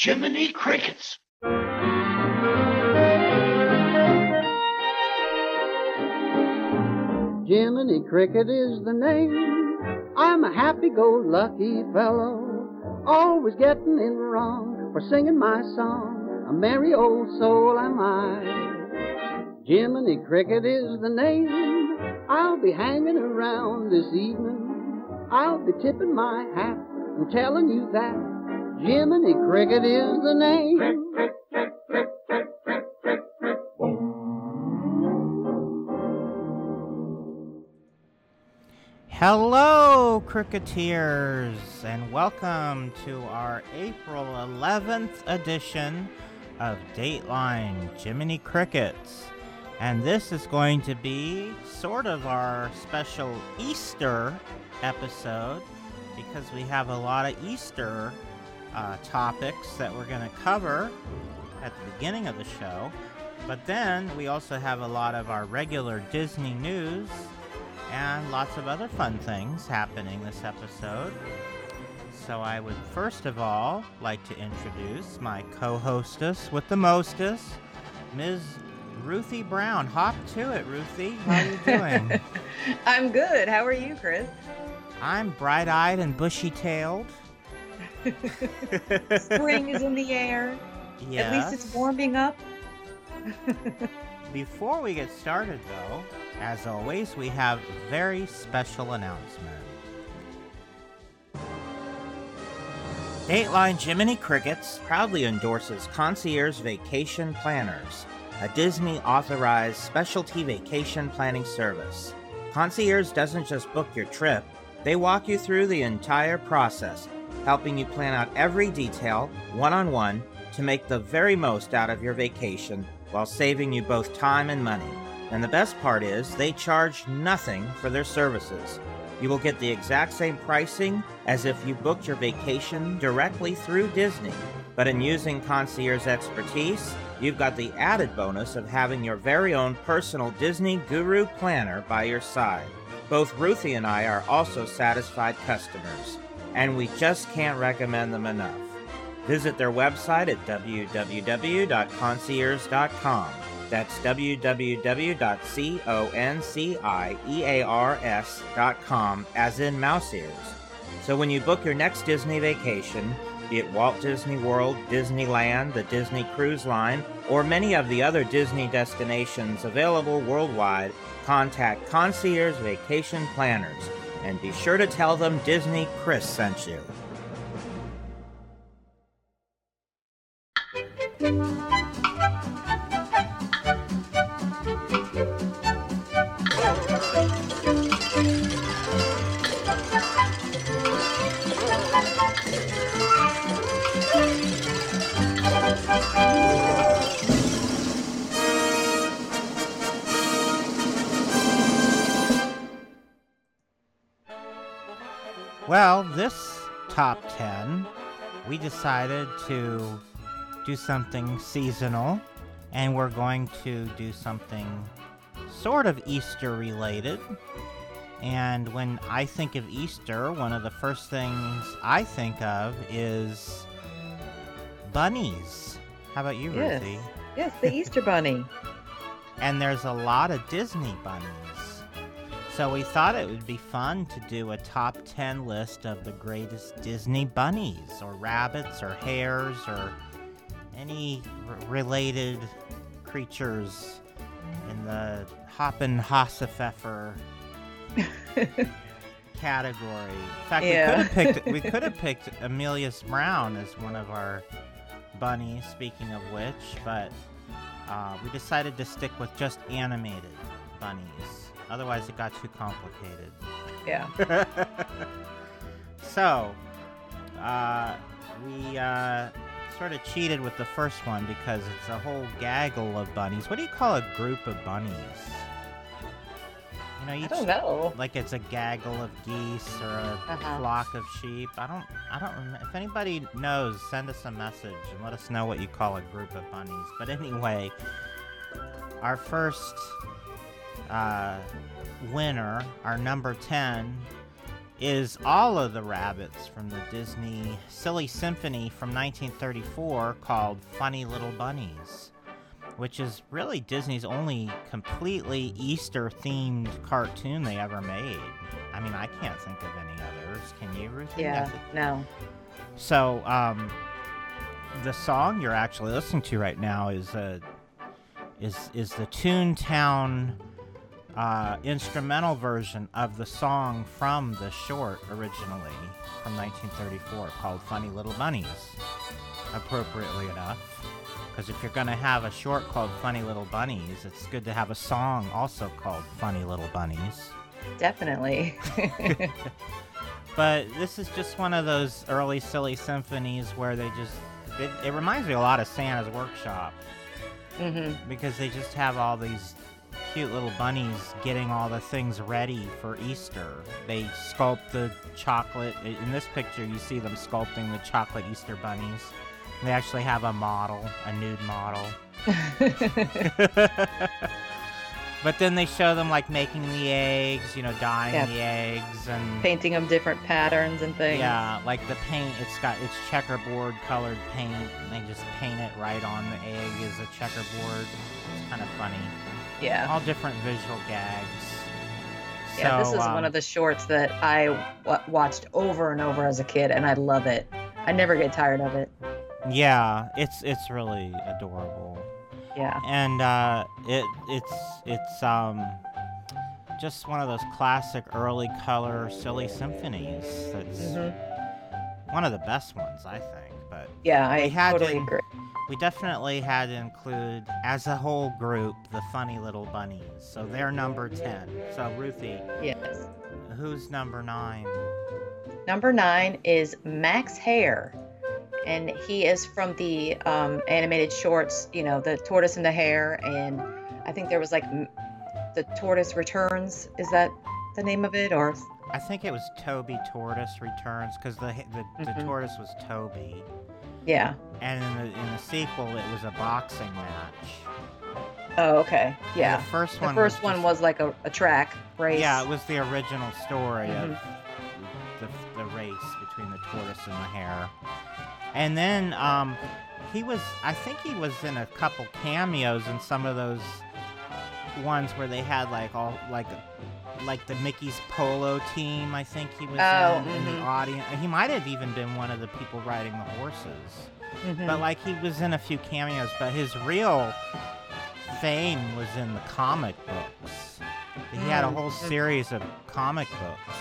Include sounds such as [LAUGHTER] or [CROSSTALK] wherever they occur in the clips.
Jiminy Crickets. Jiminy Cricket is the name. I'm a happy-go-lucky fellow, always getting in wrong for singing my song. A merry old soul am I. Jiminy Cricket is the name. I'll be hanging around this evening. I'll be tipping my hat and telling you that Jiminy Cricket is the name. Hello, Cricketeers, and welcome to our April 11th edition of Dateline Jiminy Crickets. And this is going to be sort of our special Easter episode because we have a lot of Easter uh, topics that we're going to cover at the beginning of the show. But then we also have a lot of our regular Disney news and lots of other fun things happening this episode. So I would first of all like to introduce my co-hostess with the mostest, Ms. Ruthie Brown. Hop to it, Ruthie. How are you [LAUGHS] doing? I'm good. How are you, Chris? I'm bright-eyed and bushy-tailed. [LAUGHS] Spring is in the air. Yes. At least it's warming up. Before we get started, though, as always, we have a very special announcement. Dateline Jiminy Crickets proudly endorses Concierge Vacation Planners, a Disney authorized specialty vacation planning service. Concierge doesn't just book your trip, they walk you through the entire process, helping you plan out every detail, one on one, to make the very most out of your vacation while saving you both time and money. And the best part is, they charge nothing for their services. You will get the exact same pricing as if you booked your vacation directly through Disney. But in using concierge expertise, you've got the added bonus of having your very own personal Disney guru planner by your side. Both Ruthie and I are also satisfied customers, and we just can't recommend them enough. Visit their website at www.concierge.com. That's www.concierge.com, as in mouse ears. So when you book your next Disney vacation, be it Walt Disney World, Disneyland, the Disney Cruise Line, or many of the other Disney destinations available worldwide, contact Concierge Vacation Planners and be sure to tell them Disney Chris sent you. Well, this top 10, we decided to do something seasonal, and we're going to do something sort of Easter related. And when I think of Easter, one of the first things I think of is bunnies. How about you, Yes. Ruthie? Yes, the Easter Bunny. [LAUGHS] And there's a lot of Disney bunnies. So we thought it would be fun to do a top 10 list of the greatest Disney bunnies, or rabbits, or hares, or any r- related creatures in the Hoppin' Hasenpfeffer [LAUGHS] category. In fact, Yeah. [LAUGHS] we could have picked we could have picked Amelius Brown as one of our bunnies. Speaking of which, but uh, we decided to stick with just animated bunnies. Otherwise, it got too complicated. Yeah. [LAUGHS] so, uh, we uh, sort of cheated with the first one because it's a whole gaggle of bunnies. What do you call a group of bunnies? You know, I don't know. like it's a gaggle of geese or a Uh-huh. flock of sheep. I don't, I don't. Rem- if anybody knows, send us a message and let us know what you call a group of bunnies. But anyway, our first uh, winner, our number ten, is all of the rabbits from the Disney Silly Symphony from 1934 called Funny Little Bunnies, which is really Disney's only completely Easter themed cartoon they ever made. I mean, I can't think of any others. Can you, Ruthie? Yeah, no. So, um, the song you're actually listening to right now is uh, is is the Toontown uh, instrumental version of the song from the short originally from 1934 called "Funny Little Bunnies." Appropriately enough, because if you're gonna have a short called "Funny Little Bunnies," it's good to have a song also called "Funny Little Bunnies." Definitely. [LAUGHS] But this is just one of those early silly symphonies where they just it, it reminds me a lot of Santa's workshop hmm because they just have all these cute little bunnies getting all the things ready for Easter. They sculpt the chocolate. In this picture, you see them sculpting the chocolate Easter bunnies. They actually have a model, a nude model. [LAUGHS] but then they show them like making the eggs, you know, dyeing Yeah. the eggs and Painting them different patterns and things. yeah, like the paint, it's got it's checkerboard colored paint. And they just paint it right on the egg as a checkerboard. It's kind of funny. Yeah. All different visual gags. Yeah, this is um, one of the shorts that I w- watched over and over as a kid, and I love it. I never get tired of it. Yeah, it's it's really adorable, Yeah. and uh, it it's it's um just one of those classic early color silly symphonies. That's hmm one of the best ones, I think. But Yeah, I had totally to- agree. We definitely had to include, as a whole group, the funny little bunnies. So they're number 10. So, Ruthie, Yes. who's number 9? Number nine is Max Hare, and he is from the um, animated shorts. You know, the Tortoise and the Hare, and I think there was like the Tortoise Returns. Is that the name of it, or I think it was Toby Tortoise Returns because the, the, the Mhm. tortoise was Toby. yeah? And in the, in the sequel, it was a boxing match. Oh, okay. And Yeah. The first one. The first one just- was like a, a track race. Yeah, it was the original story of Mhm. the, the race between the tortoise and the hare. And then um, he was, I think he was in a couple cameos in some of those ones where they had like all like like the Mickey's polo team. I think he was Oh, in, in the mhm. audience. He might have even been one of the people riding the horses. Mhm. But like he was in a few cameos, but his real fame was in the comic books. He had a Mm, whole series of comic books.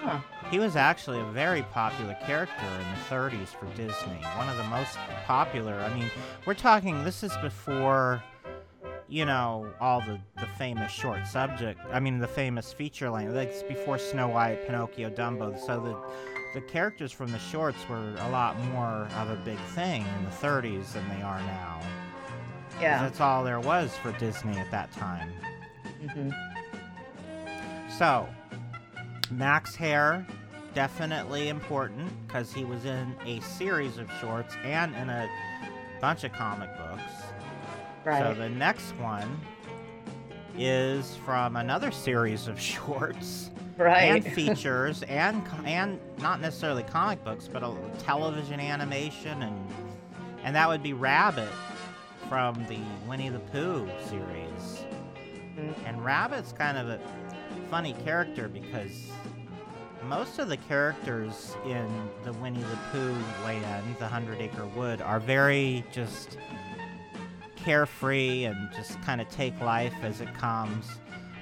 Huh. He was actually a very popular character in the 30s for Disney. One of the most popular. I mean, we're talking this is before you know all the the famous short subject. I mean, the famous feature length. Like it's before Snow White, Pinocchio, Dumbo. So the the characters from the shorts were a lot more of a big thing in the 30s than they are now. Yeah. That's all there was for Disney at that time. Mm-hmm. So, Max Hare, definitely important because he was in a series of shorts and in a bunch of comic books. Right. So the next one is from another series of [LAUGHS] shorts [LAUGHS] right. and features and and not necessarily comic books, but a television animation and and that would be Rabbit from the Winnie the Pooh series. Mhm. And Rabbit's kind of a funny character because most of the characters in the Winnie the Pooh land, the Hundred Acre Wood, are very just carefree and just kind of take life as it comes.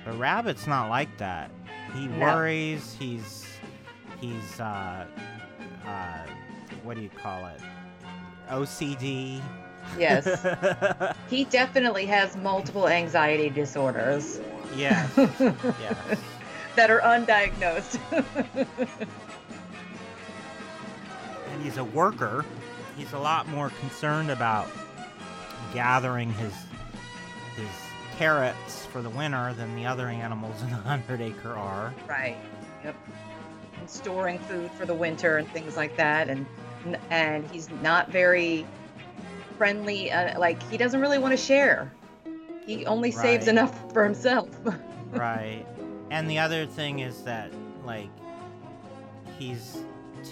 But Rabbit's not like that. He No. worries. He's he's uh, uh, what do you call it? OCD. yes. [LAUGHS] He definitely has multiple anxiety disorders yes. Yes. [LAUGHS] that are undiagnosed. [LAUGHS] and he's a worker, he's a lot more concerned about gathering his his carrots for the winter than the other animals in the [LAUGHS] hundred acre are. right. Yep. And storing food for the winter and things like that, and and he's not very friendly. Uh, like he doesn't really want to share. He only saves enough for himself. [LAUGHS] right. And the other thing is that like he's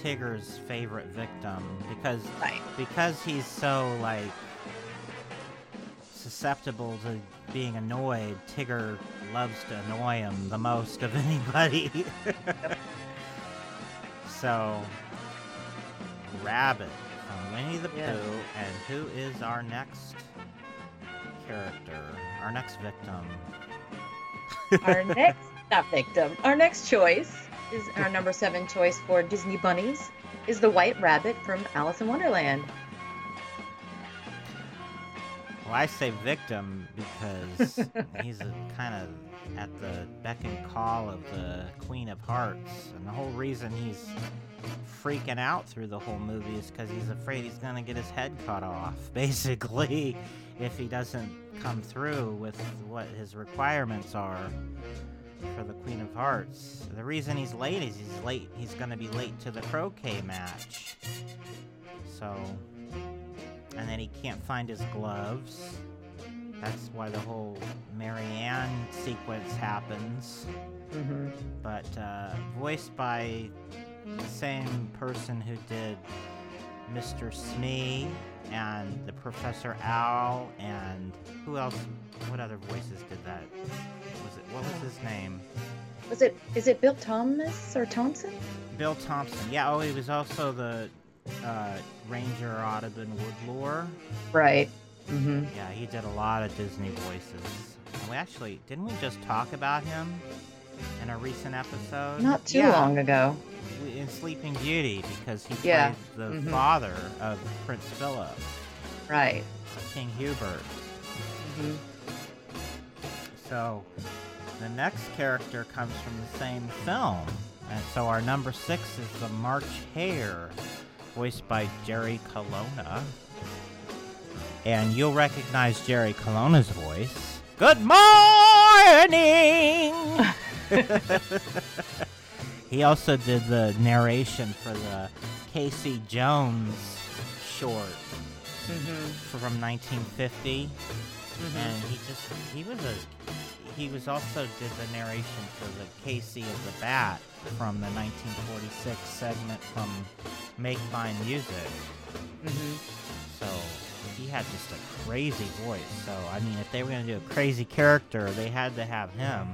Tigger's favorite victim because Right. because he's so like susceptible to being annoyed. Tigger loves to annoy him the most of [LAUGHS] anybody. so, Rabbit from Winnie the Yeah. Pooh, and who is our next character? Our next victim? Our [LAUGHS] next, not victim, our next choice is our number seven choice for Disney bunnies is the White Rabbit from Alice in Wonderland. Well, I say victim because he's kind of at the beck and call of the Queen of Hearts, and the whole reason he's freaking out through the whole movie is because he's afraid he's gonna get his head cut off, [LAUGHS] basically, if he doesn't come through with what his requirements are for the Queen of Hearts. The reason he's late is he's late. He's gonna be late to the croquet match. So and then he can't find his gloves. That's why the whole Mary Ann sequence happens. Mm-hmm. But uh, voiced by the same person who did Mr. Smee and the Professor Owl and who else? What other voices did that? Was it what was his name? Was it? Is it Bill Thomas or Thompson? Bill Thompson. Yeah. Oh, he was also the uh, Ranger Audubon Woodlore. Right. Mm-hmm. Yeah, he did a lot of Disney voices. And we actually didn't we just talk about him in a recent episode? Not too Yeah, long ago. in Sleeping Beauty because he Yeah, plays the mhm. father of Prince Philip, Right. King Hubert. hmm So the next character comes from the same film, and so our number six is the March Hare, voiced by Jerry Colonna. And you'll recognize Jerry Colonna's voice. Good morning. [LAUGHS] he also did the narration for the Casey Jones short Mm-hmm. from 1950 and he just he was a he was also did the narration for the Casey at the Bat from the 1946 segment from Make Mine Music. Mm-hmm. So he had just a crazy voice. So I mean, if they were gonna do a crazy character, they had to have him.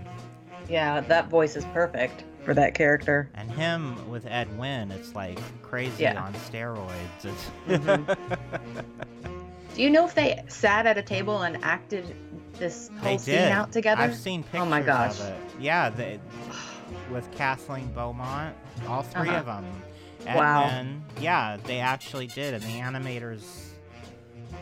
Yeah, that voice is perfect for that character. And him with Ed Wynn, it's like crazy Yeah. on steroids. It's [LAUGHS] Mhm. Do you know if they sat at a table and acted this whole scene out together? I've seen pictures Oh my gosh. of it. Yeah, they, with Kathryn Beaumont, all 3 Uh-huh. of them. And Wow. then, yeah, they actually did, and the animators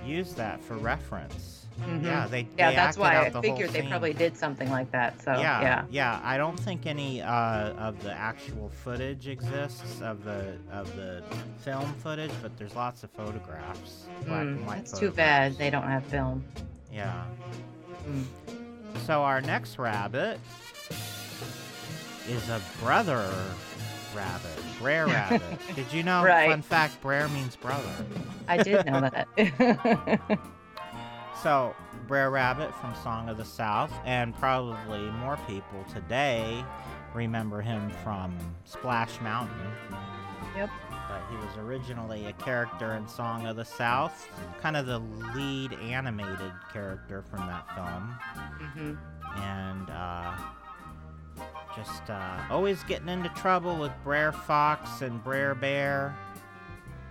used that for reference. Mhm. Yeah, they Yeah, they that's acted why out I the figured they probably did something like that. So yeah, yeah. yeah. I don't think any uh, of the actual footage exists of the of the film footage, but there's lots of photographs, black Mm, and white. that's too bad they don't have film. Yeah. Mm. So our next rabbit is a brother rabbit, Brer [LAUGHS] Rabbit. Did you know? Right. Fun fact: Brer means brother. I did know that. [LAUGHS] [LAUGHS] So Brer Rabbit from Song of the South, and probably more people today remember him from Splash Mountain. Yep. But he was originally a character in Song of the South, kind of the lead animated character from that film. Mm-hmm. and uh, just uh, always getting into trouble with Brer Fox and Brer Bear.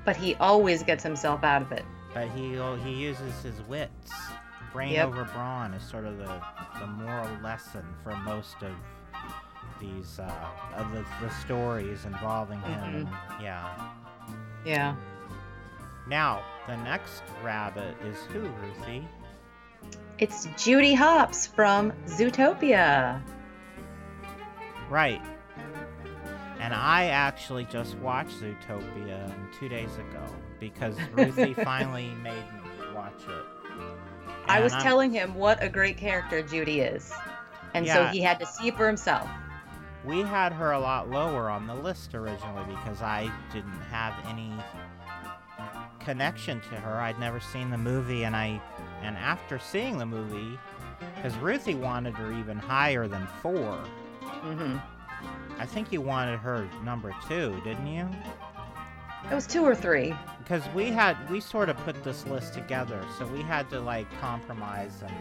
But he always gets himself out of it. But he he uses his wits. Brain Yep. over brawn is sort of the, the moral lesson for most of these uh, of the, the stories involving him. Mhm. Yeah. Yeah. Now the next rabbit is who, Ruthie? It's Judy Hopps from Zootopia. Right. And I actually just watched Zootopia two days ago because [LAUGHS] Ruthie finally made me watch it. I was I'm- telling him what a great character Judy is. And so he had to see for himself. We had her a lot lower on the list originally because I didn't have any connection to her. I'd never seen the movie, and I, and after seeing the movie, because Ruthie wanted her even higher than four, hmm I think you wanted her number two, didn't you? It was two or three. Because we had we sort of put this list together, so we had to like compromise and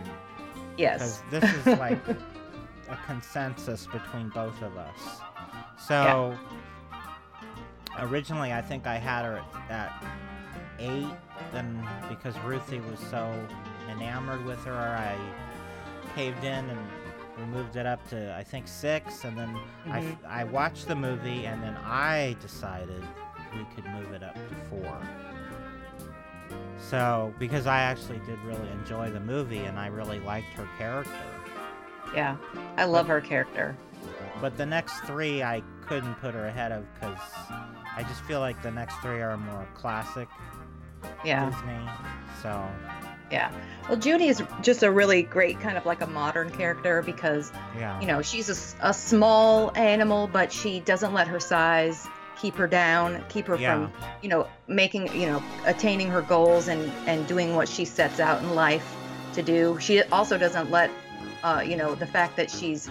Yes. because this is like [LAUGHS] a consensus between both of us. So originally, I think I had her at, at eight. Then because Ruthie was so enamored with her, I caved in and we moved it up to I think six. And then I Mhm. f I I watched the movie, and then I decided we could move it up to four. So, because I actually did really enjoy the movie and I really liked her character. Yeah. I love her character. But the next three I couldn't put her ahead of because I just feel like the next three are more classic Yeah. Disney. So, Yeah. Well, Judy is just a really great kind of like a modern character because, yeah. you know, she's a small animal, but she doesn't let her size keep her down, keep her Yeah. from, you know, making, you know, attaining her goals and, and doing what she sets out in life to do. She also doesn't let, uh, you know, the fact that she's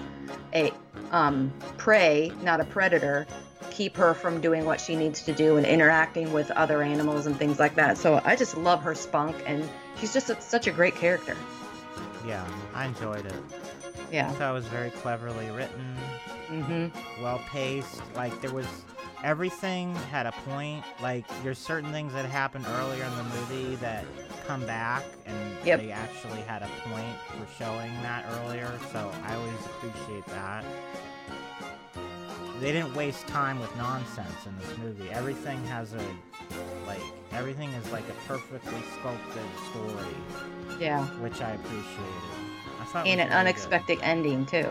a um, prey, not a predator, keep her from doing what she needs to do and interacting with other animals and things like that. So I just love her spunk and she's just a, such a great character. yeah, I enjoyed it. Yeah. So it was very cleverly written, Mm-hmm. well paced. Like there was everything had a point. Like there's certain things that happened earlier in the movie that come back and Yep. they actually had a point for showing that earlier. So I always appreciate that. They didn't waste time with nonsense in this movie. Everything has a like everything is like a perfectly sculpted story, Yeah. which I appreciated. And an really good. unexpected ending too.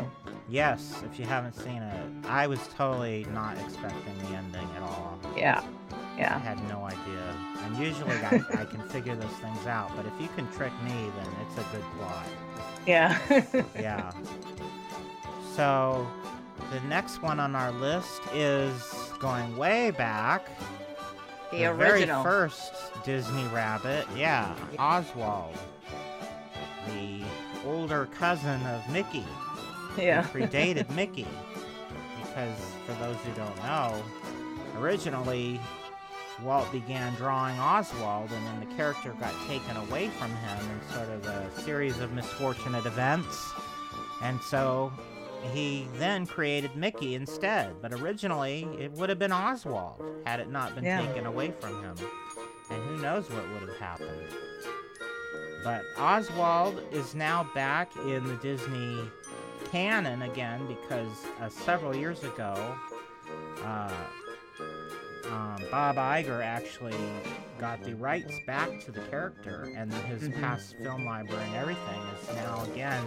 Yes, if you haven't seen it, I was totally not expecting the ending at all. Yeah. Yeah. I had no idea. And usually I, I can figure those things out, but if you can trick me, then it's a good plot. Yeah. [LAUGHS] Yeah. So, the next one on our list is going way back. the very original. first Disney Rabbit. Yeah, Oswald. The older cousin of Mickey. Yeah. predated [LAUGHS] Mickey. Because, for those who don't know, originally Walt began drawing Oswald, and then the character got taken away from him in sort of a series of misfortunate events. And so he then created Mickey instead. But originally, it would have been Oswald had it not been Yeah. taken away from him. And who knows what would have happened. But Oswald is now back in the Disney canon again because uh, several years ago, uh, um, Bob Iger actually got the rights back to the character, and his Mhm. past film library and everything is now again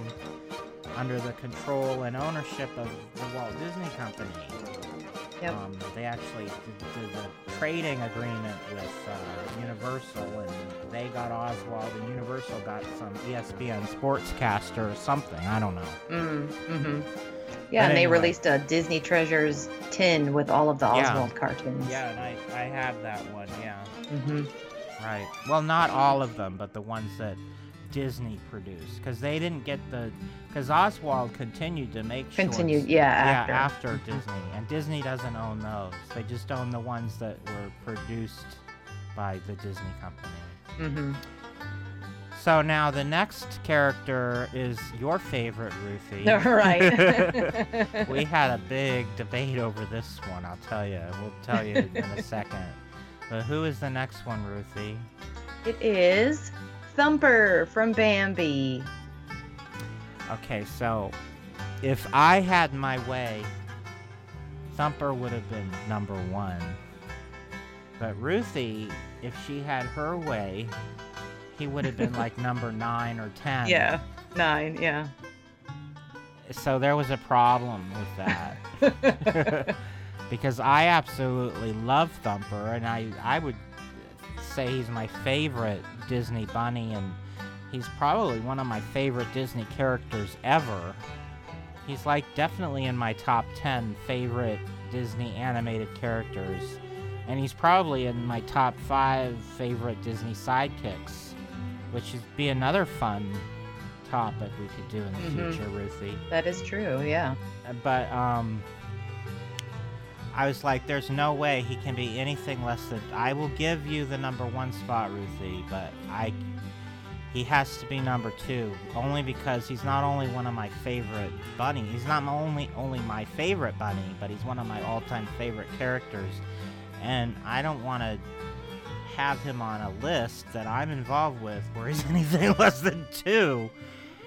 under the control and ownership of the Walt Disney Company. Yep. Um, they actually did, the trading agreement with uh, Universal, and they got Oswald, and Universal got some ESPN sportscaster or something. I don't know. Mm, hmm But Yeah, and they anyway. released a Disney Treasures tin with all of the Yeah. Oswald cartoons. Yeah, and I, I have that one. Yeah, hmm right. Well, not all of them, but the ones that Disney produced, because they didn't get the, because Oswald continued to make Continued, shorts. yeah, Yeah, after. after Disney, and Disney doesn't own those. They just own the ones that were produced by the Disney company. hmm So now the next character is your favorite, Ruthie. [LAUGHS] right. [LAUGHS] we had a big debate over this one, I'll tell you. We'll tell you in a [LAUGHS] second. But who is the next one, Ruthie? it is Thumper from Bambi. Okay, so if I had my way, Thumper would have been number one. But Ruthie, if she had her way, he would have been like number nine or ten. Yeah, nine. Yeah. So there was a problem with that. [LAUGHS] because I absolutely love Thumper, and I, I would say he's my favorite Disney bunny, and he's probably one of my favorite Disney characters ever. He's like definitely in my top 10 favorite Disney animated characters, and he's probably in my top 5 favorite Disney sidekicks, which would be another fun topic we could do in the Mhm. future, Ruthie. That is true. Yeah. but um I was like, there's no way he can be anything less than. I will give you the number one spot, Ruthie, but I. He has to be number two, only because he's not only one of my favorite bunny. He's not only only my favorite bunny, but he's one of my all-time favorite characters, and I don't want to have him on a list that I'm involved with where he's [LAUGHS] anything less than 2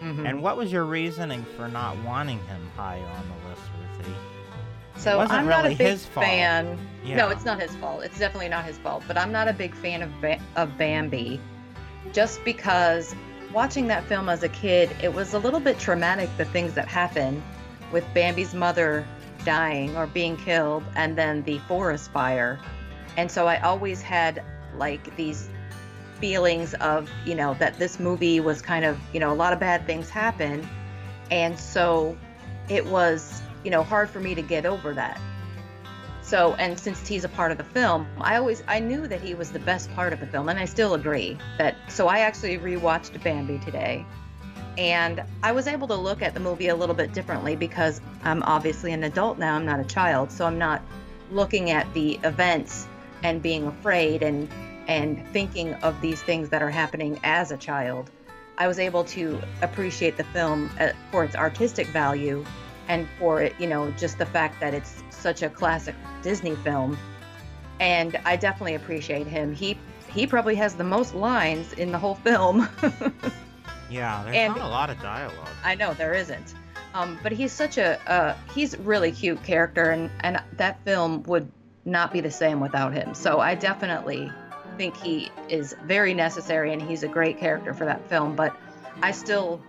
Mhm. And what was your reasoning for not wanting him higher on the list, Ruthie? So wasn't I'm not really a big his fault. fan. Yeah. No, it's not his fault. It's definitely not his fault. But I'm not a big fan of ba- of Bambi, just because watching that film as a kid, it was a little bit traumatic. The things that happened with Bambi's mother dying or being killed, and then the forest fire, and so I always had like these feelings of you know that this movie was kind of you know a lot of bad things happen. and so it was you know hard for me to get over that so and since he's a part of the film i always i knew that he was the best part of the film and i still agree that so i actually rewatched bambi today and i was able to look at the movie a little bit differently because i'm obviously an adult now i'm not a child so i'm not looking at the events and being afraid and and thinking of these things that are happening as a child i was able to appreciate the film uh, for its artistic value and for it, you know, just the fact that it's such a classic Disney film. And I definitely appreciate him. He he probably has the most lines in the whole film. [LAUGHS] Yeah, there's And- not a lot of dialogue. I know there isn't. Um, but he's such a uh, he's really cute character, and and that film would not be the same without him. So I definitely think he is very necessary, and he's a great character for that film. But I still,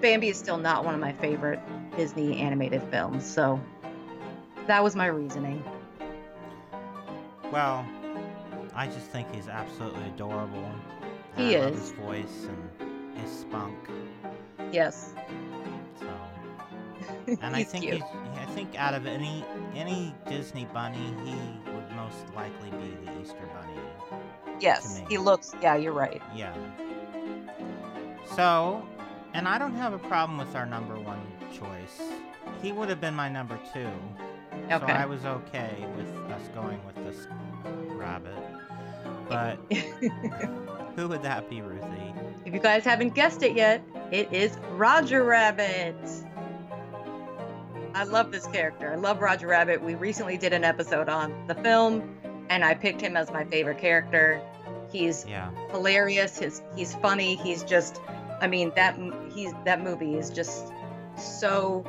Bambi is still not one of my favorite Disney animated films. So that was my reasoning. Well, I just think he's absolutely adorable. He I love is. his voice and his spunk. Yes, [LAUGHS] and I think. I think out of any any Disney bunny, he would most likely be the Easter bunny. yes, he looks. Yeah, you're right. Yeah. So, and I don't have a problem with our number one choice. He would have been my number two. So I was okay with us going with this rabbit. But [LAUGHS] who would that be, Ruthie? If you guys haven't guessed it yet, it is Roger Rabbit. I love this character. I love Roger Rabbit. We recently did an episode on the film, and I picked him as my favorite character. He's Yeah. hilarious. His he's funny. He's just, I mean that he's that movie is just so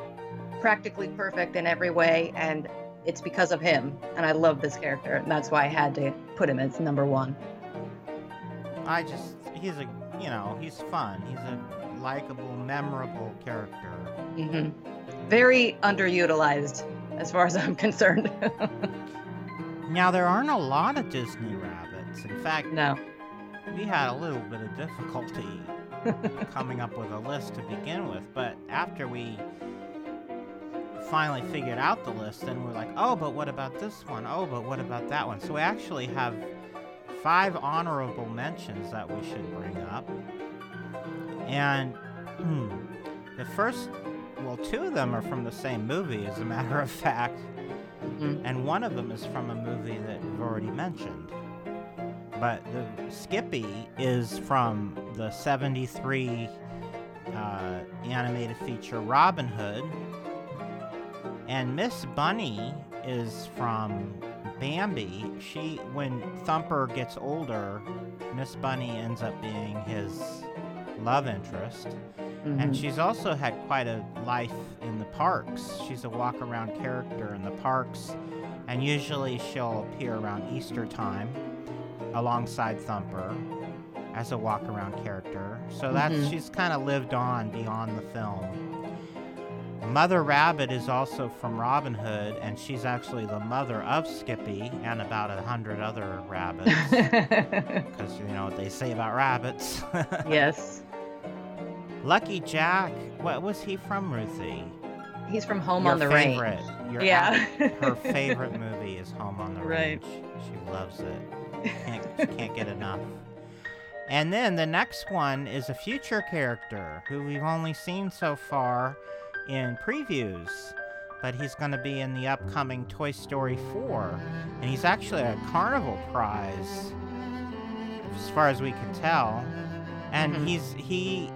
practically perfect in every way, and it's because of him. And I love this character, and that's why I had to put him as number one. I just, he's a, you know, he's fun. He's a likable, memorable character. hmm Very underutilized, as far as [LAUGHS] I'm concerned. Now, there aren't a lot of Disney rabbits. In fact, no. we had a little bit of difficulty [LAUGHS] coming up with a list to begin with, but after we finally figured out the list, then we're like, oh, but what about this one? Oh, but what about that one? So we actually have five honorable mentions that we should bring up. And hmm, the first, well, two of them are from the same movie, as a matter of fact, Mhm. and one of them is from a movie that we've already mentioned. But the Skippy is from the 73 uh, animated feature Robin Hood. And Miss Bunny is from Bambi. She, when Thumper gets older, Miss Bunny ends up being his love interest. And Mhm. she's also had quite a life in the parks. She's a walk around character in the parks, and usually she'll appear around Easter time alongside Thumper as a walk around character. So that's Mhm. she's kind of lived on beyond the film. Mother Rabbit is also from Robin Hood, and she's actually the mother of Skippy and about a hundred other rabbits. [LAUGHS] Because you know what they say about rabbits. [LAUGHS] yes. Lucky Jack. What was he from, Ruthie? He's from Home Your on the favorite. Your Yeah. her [LAUGHS] favorite movie is Home on the Right. Range. She loves it. Can't, she can't get enough. And then the next one is a future character who we've only seen so far in previews. but he's going to be in the upcoming Toy Story 4. And he's actually a carnival prize, as far as we can tell. And Mhm. he's he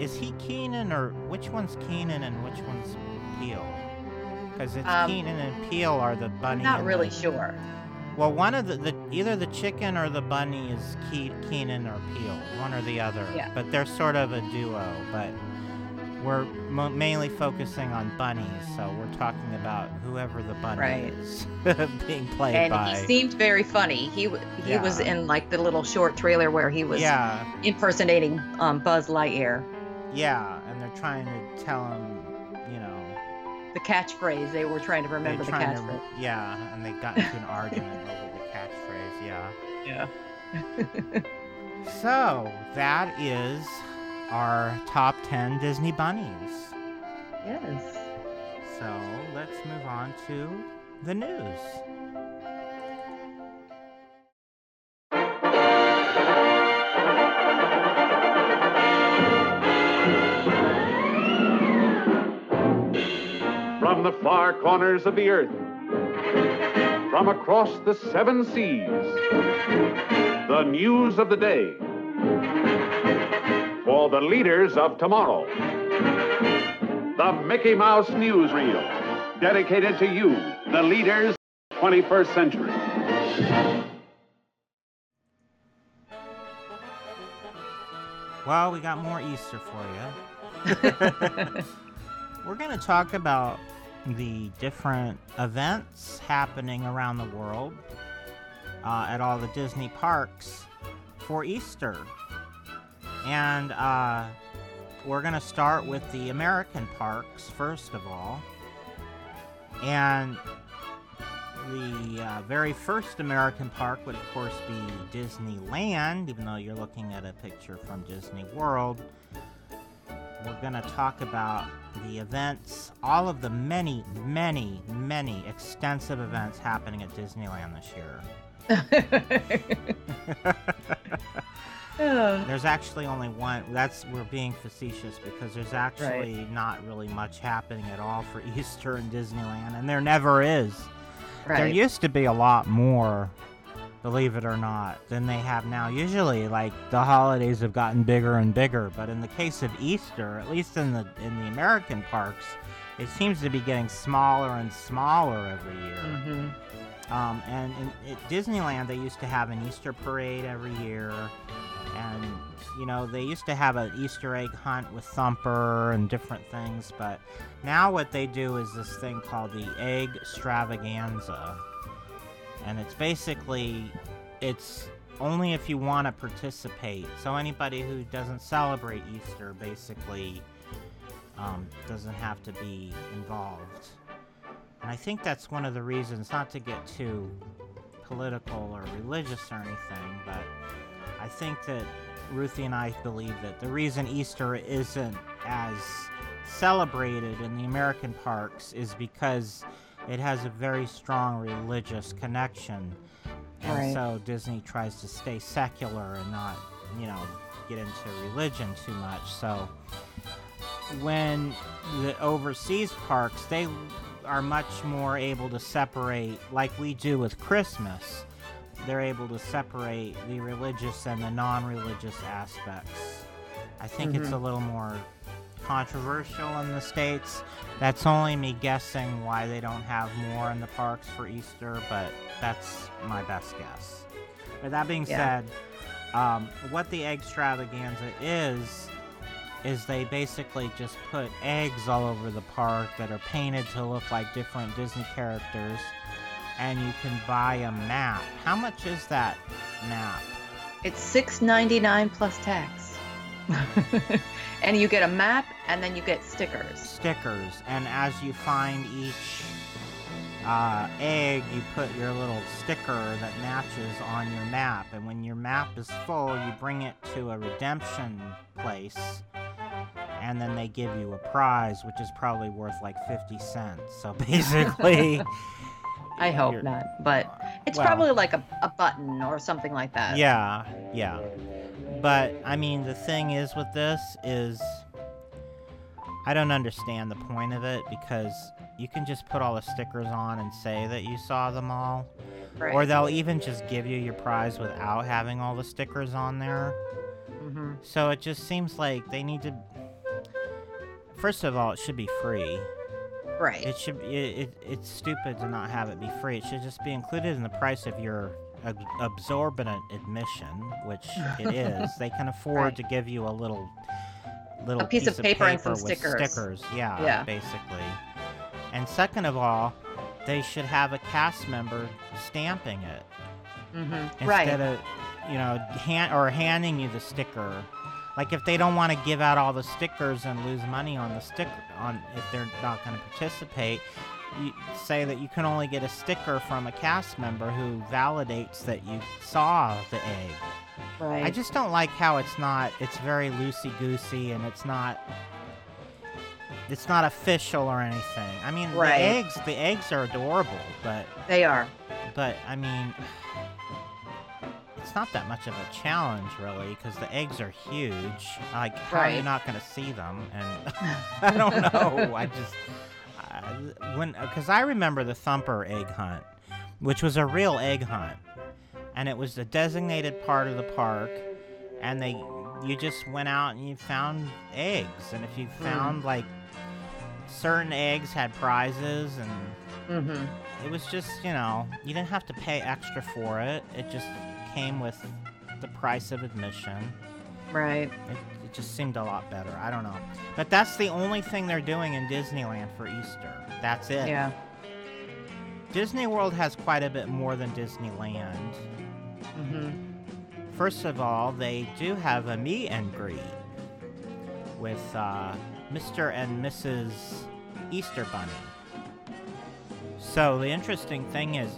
is he Keegan or which one's Keegan and which one's Peele? Because it's Um, Keegan and Peele are the bunny. I'm not really the- sure. Well, one of the, the either the chicken or the bunny is Ke- Keegan or Peele, one or the other. Yeah. But they're sort of a duo. But we're mo- mainly focusing on bunnies, so we're talking about whoever the bunny Right. is [LAUGHS] being played And by. he seemed very funny. He w- he was in like the little short trailer where he was yeah, impersonating um, Buzz Lightyear. Yeah, and they're trying to tell him, you know, The catchphrase they were trying to remember the they're to, catchphrase. yeah, and they got into an [LAUGHS] argument over the catchphrase. Yeah. Yeah. So that is our top ten Disney bunnies. yes. So let's move on to the news. From the far corners of the earth, from across the seven seas, the news of the day. For the leaders of tomorrow, the Mickey Mouse Newsreel, dedicated to you, the leaders of the 21st century. Well, we got more Easter for you. [LAUGHS] We're going to talk about the different events happening around the world uh, at all the Disney parks for Easter. And uh, we're going to start with the American parks, first of all. And the uh, very first American park would, of course, be Disneyland, even though you're looking at a picture from Disney World. We're going to talk about the events, all of the many, many, many extensive events happening at Disneyland this year. [LAUGHS] Oh, There's actually only one. That's we're being facetious because there's actually not really much happening at all for [LAUGHS] Easter in Disneyland, and there never is. There used to be a lot more, believe it or not, than they have now. Usually, like the holidays have gotten bigger and bigger, but in the case of Easter, at least in the in the American parks, it seems to be getting smaller and smaller every year. Mhm. Um, and in, at Disneyland, they used to have an Easter parade every year, and you know they used to have an Easter egg hunt with Thumper and different things. But now what they do is this thing called the Egg Stravaganza, and it's basically it's only if you want to participate. So anybody who doesn't celebrate Easter basically um, doesn't have to be involved. And I think that's one of the reasons, not to get too political or religious or anything, but I think that Ruthie and I believe that the reason Easter isn't as celebrated in the American parks is because it has a very strong religious connection. And Right. so Disney tries to stay secular and not, you know, get into religion too much. So when the overseas parks, they are much more able to separate, like we do with Christmas. They're able to separate the religious and the non religious aspects. I think it's Mhm. a little more controversial in the States. That's only me guessing why they don't have more in the parks for Easter, but that's my best guess. But that being Yeah. said, um, what the egg extravaganza is, is they basically just put eggs all over the park that are painted to look like different Disney characters, and you can buy a map. How much is that map? It's six ninety nine plus tax. [LAUGHS] and you get a map and then you get stickers. Stickers, and as you find each uh, egg, you put your little sticker that matches on your map, and when your map is full, you bring it to a redemption place. And then they give you a prize, which is probably worth like 50 cents. So [LAUGHS] basically, [LAUGHS] I hope not, but it's well- probably like a, a button or something like that. Yeah, yeah. But I mean, the thing is with this is, I don't understand the point of it because you can just put all the stickers on and say that you saw them all. Right. Or they'll even just give you your prize without having all the stickers on there. hmm So it just seems like they need to. First of all, it should be free. Right. It should. It, it, it's stupid to not have it be free. It should just be included in the price of your ab- absorbent admission, which it [LAUGHS] is. they can afford Right. to give you a little, little A piece of paper and some with stickers. stickers. Yeah, Yeah. basically. And second of all, they should have a cast member stamping it hmm instead Right. of you know hand or handing you the sticker like if they don't want to give out all the stickers and lose money on the sticker on if they're not going to participate say that you can only get a sticker from a cast member who validates that you saw the egg Right. i just don't like how it's not it's very loosey goosey and it's not it's not official or anything i mean Right. the eggs the eggs are adorable but they are. but I mean, it's not that much of a challenge, really, because the eggs are huge. Like, how are you not going to see them? And [LAUGHS] [LAUGHS] I don't know. I just when because I remember the Thumper egg hunt, which was a real egg hunt, and it was a designated part of the park, and they you just went out and you found eggs, and if you found like certain eggs had prizes and hmm it was just, you know, you didn't have to pay extra for it. It just came with the price of admission. Right. It, it just seemed a lot better. I don't know. But that's the only thing they're doing in Disneyland for Easter. That's it. Yeah. Disney World has quite a bit more than Disneyland. Mm-hmm. First of all, they do have a meet and greet with uh, Mr. and Mrs. Easter Bunny. So the interesting thing is,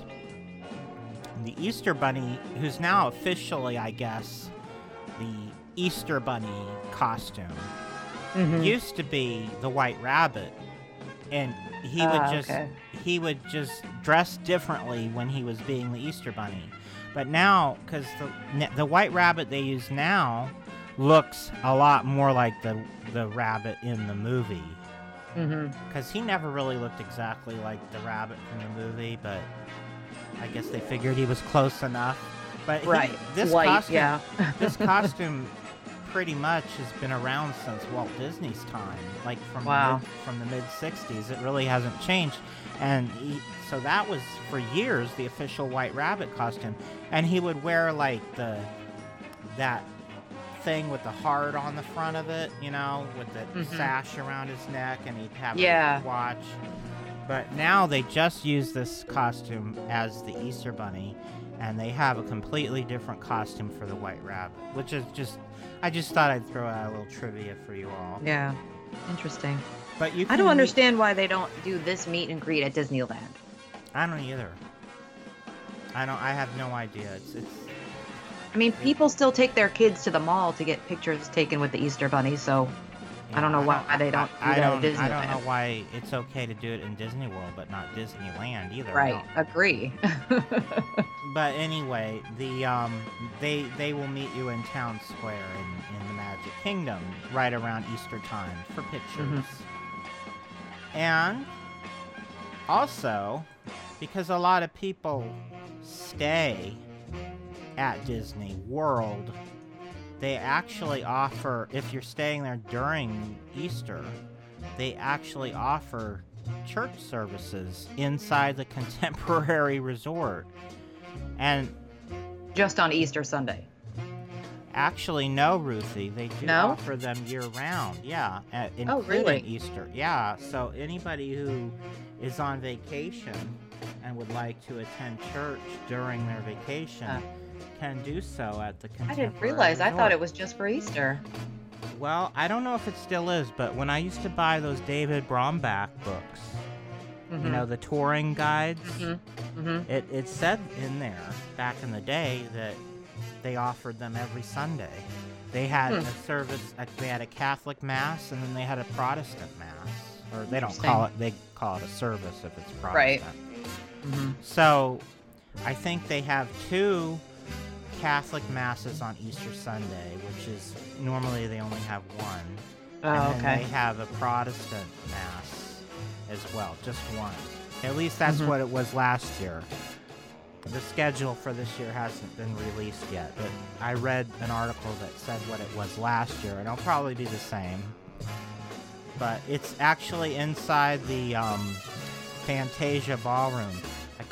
the Easter Bunny, who's now officially, I guess, the Easter Bunny costume, hmm used to be the White Rabbit, and he would Ah, just okay. he would just dress differently when he was being the Easter Bunny. But now, because the the White Rabbit they use now looks a lot more like the the rabbit in the movie, because he never really looked exactly like the rabbit from the movie, but I guess they figured he was close enough. But he- Right. this White. costume, yeah. this [LAUGHS] costume pretty much has been around since Walt Disney's time, like from Wow. mid, from the mid '60s. It really hasn't changed, and he, so that was for years the official White Rabbit costume. And he would wear like the that thing with the heart on the front of it, you know, with the Mhm. sash around his neck, and he'd have Yeah. a watch. But now they just use this costume as the Easter Bunny, and they have a completely different costume for the White Rabbit, which is just. I just thought I'd throw out a little trivia for you all. Yeah. Interesting. But you I don't meet- understand why they don't do this meet and greet at Disneyland. I don't either. I don't. I have no idea. It's it's. I mean, people still take their kids to the mall to get pictures taken with the Easter Bunny, so I don't know why they don't do I, at don't. I don't know why it's okay to do it in Disney World, but not Disneyland either. Right. don't- Agree. [LAUGHS] But anyway, the um, they they will meet you in Town Square in, in the Magic Kingdom right around Easter time for pictures. And also, because a lot of people stay at Disney World, they actually offer if you're staying there during Easter, they actually offer church services inside the [LAUGHS] contemporary resort. And Just on Easter Sunday. actually, no, Ruthie, they do No? offer them year round. Yeah, uh, including Oh, really? Easter. Yeah, so anybody who is on vacation and would like to attend church during their vacation Uh. Can do so at the I didn't realize. I thought it was just for Easter. Well, I don't know if it still is, but when I used to buy those David Brombach books, you know, the touring guides, Mm-hmm. Mm-hmm. it, it said in there back in the day that they offered them every Sunday. They had Hmm. a service, they had a Catholic Mass, and then they had a Protestant Mass. Or they don't call it, they call it a service if it's Right. Protestant. Mm-hmm. So, I think they have two Catholic masses on Easter Sunday, which is normally they only have one, Oh, and then okay. they have a Protestant mass as well, just one. At least that's Mhm. what it was last year. The schedule for this year hasn't been released yet, but I read an article that said what it was last year, and it'll probably be the same. But it's actually inside the um, Fantasia Ballroom.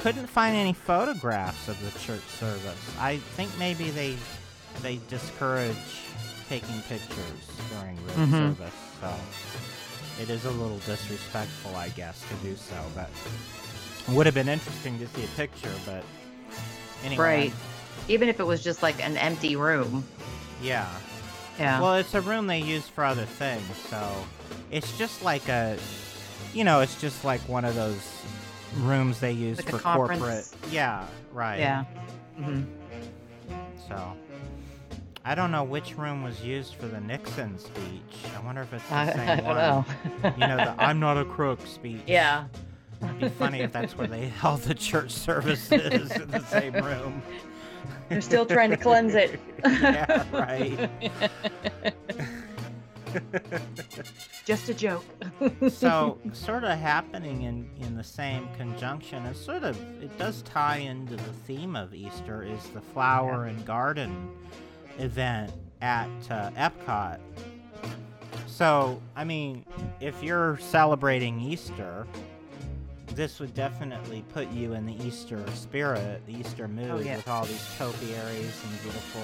Couldn't find any photographs of the church service. I think maybe they they discourage taking pictures during the Mhm. service, so it is a little disrespectful, I guess, to do so. But it would have been interesting to see a picture. But anyway, Right. Even if it was just like an empty room. yeah. Yeah. Well, it's a room they use for other things, so it's just like a, you know, it's just like one of those rooms they use Like for corporate. Yeah, right. yeah. Mm-hmm. So, I don't know which room was used for the Nixon speech. I wonder if it's the [LAUGHS] I, same I don't one. know. You know, the [LAUGHS] "I'm not a crook" speech. yeah. It'd be funny if that's where they [LAUGHS] held the church services in the same room. They're still trying to cleanse it. yeah, right. [LAUGHS] Just a joke. so [LAUGHS] sort of happening in in the same conjunction and sort of it does tie into the theme of easter is the flower and garden event at uh, epcot so i mean if you're celebrating easter this would definitely put you in the easter spirit the easter mood yeah. with all these topiaries and beautiful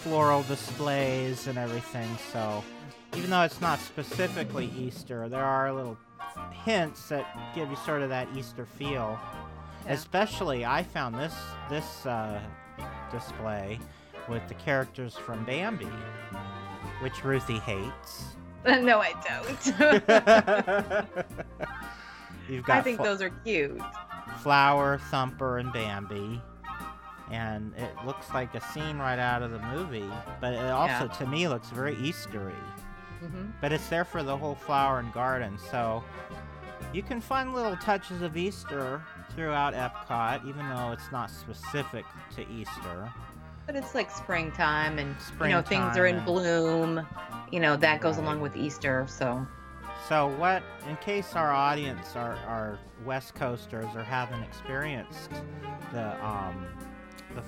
floral displays and everything so even though it's not specifically Easter, there are little hints that give you sort of that Easter feel. Yeah. Especially, I found this this uh, display with the characters from Bambi, which Ruthie hates. [LAUGHS] no, I don't. [LAUGHS] You've got I think Fl- those are cute. Flower, Thumper, and Bambi. And it looks like a scene right out of the movie, but it also, Yeah. to me, looks very Eastery. Hmm but it's there for the whole flower and garden. So you can find little touches of Easter throughout Epcot, even though it's not specific to Easter. But it's like springtime and you know things are in bloom. You know that goes along with Easter. So So what, in case our audience are, are West Coasters or haven't experienced the um, the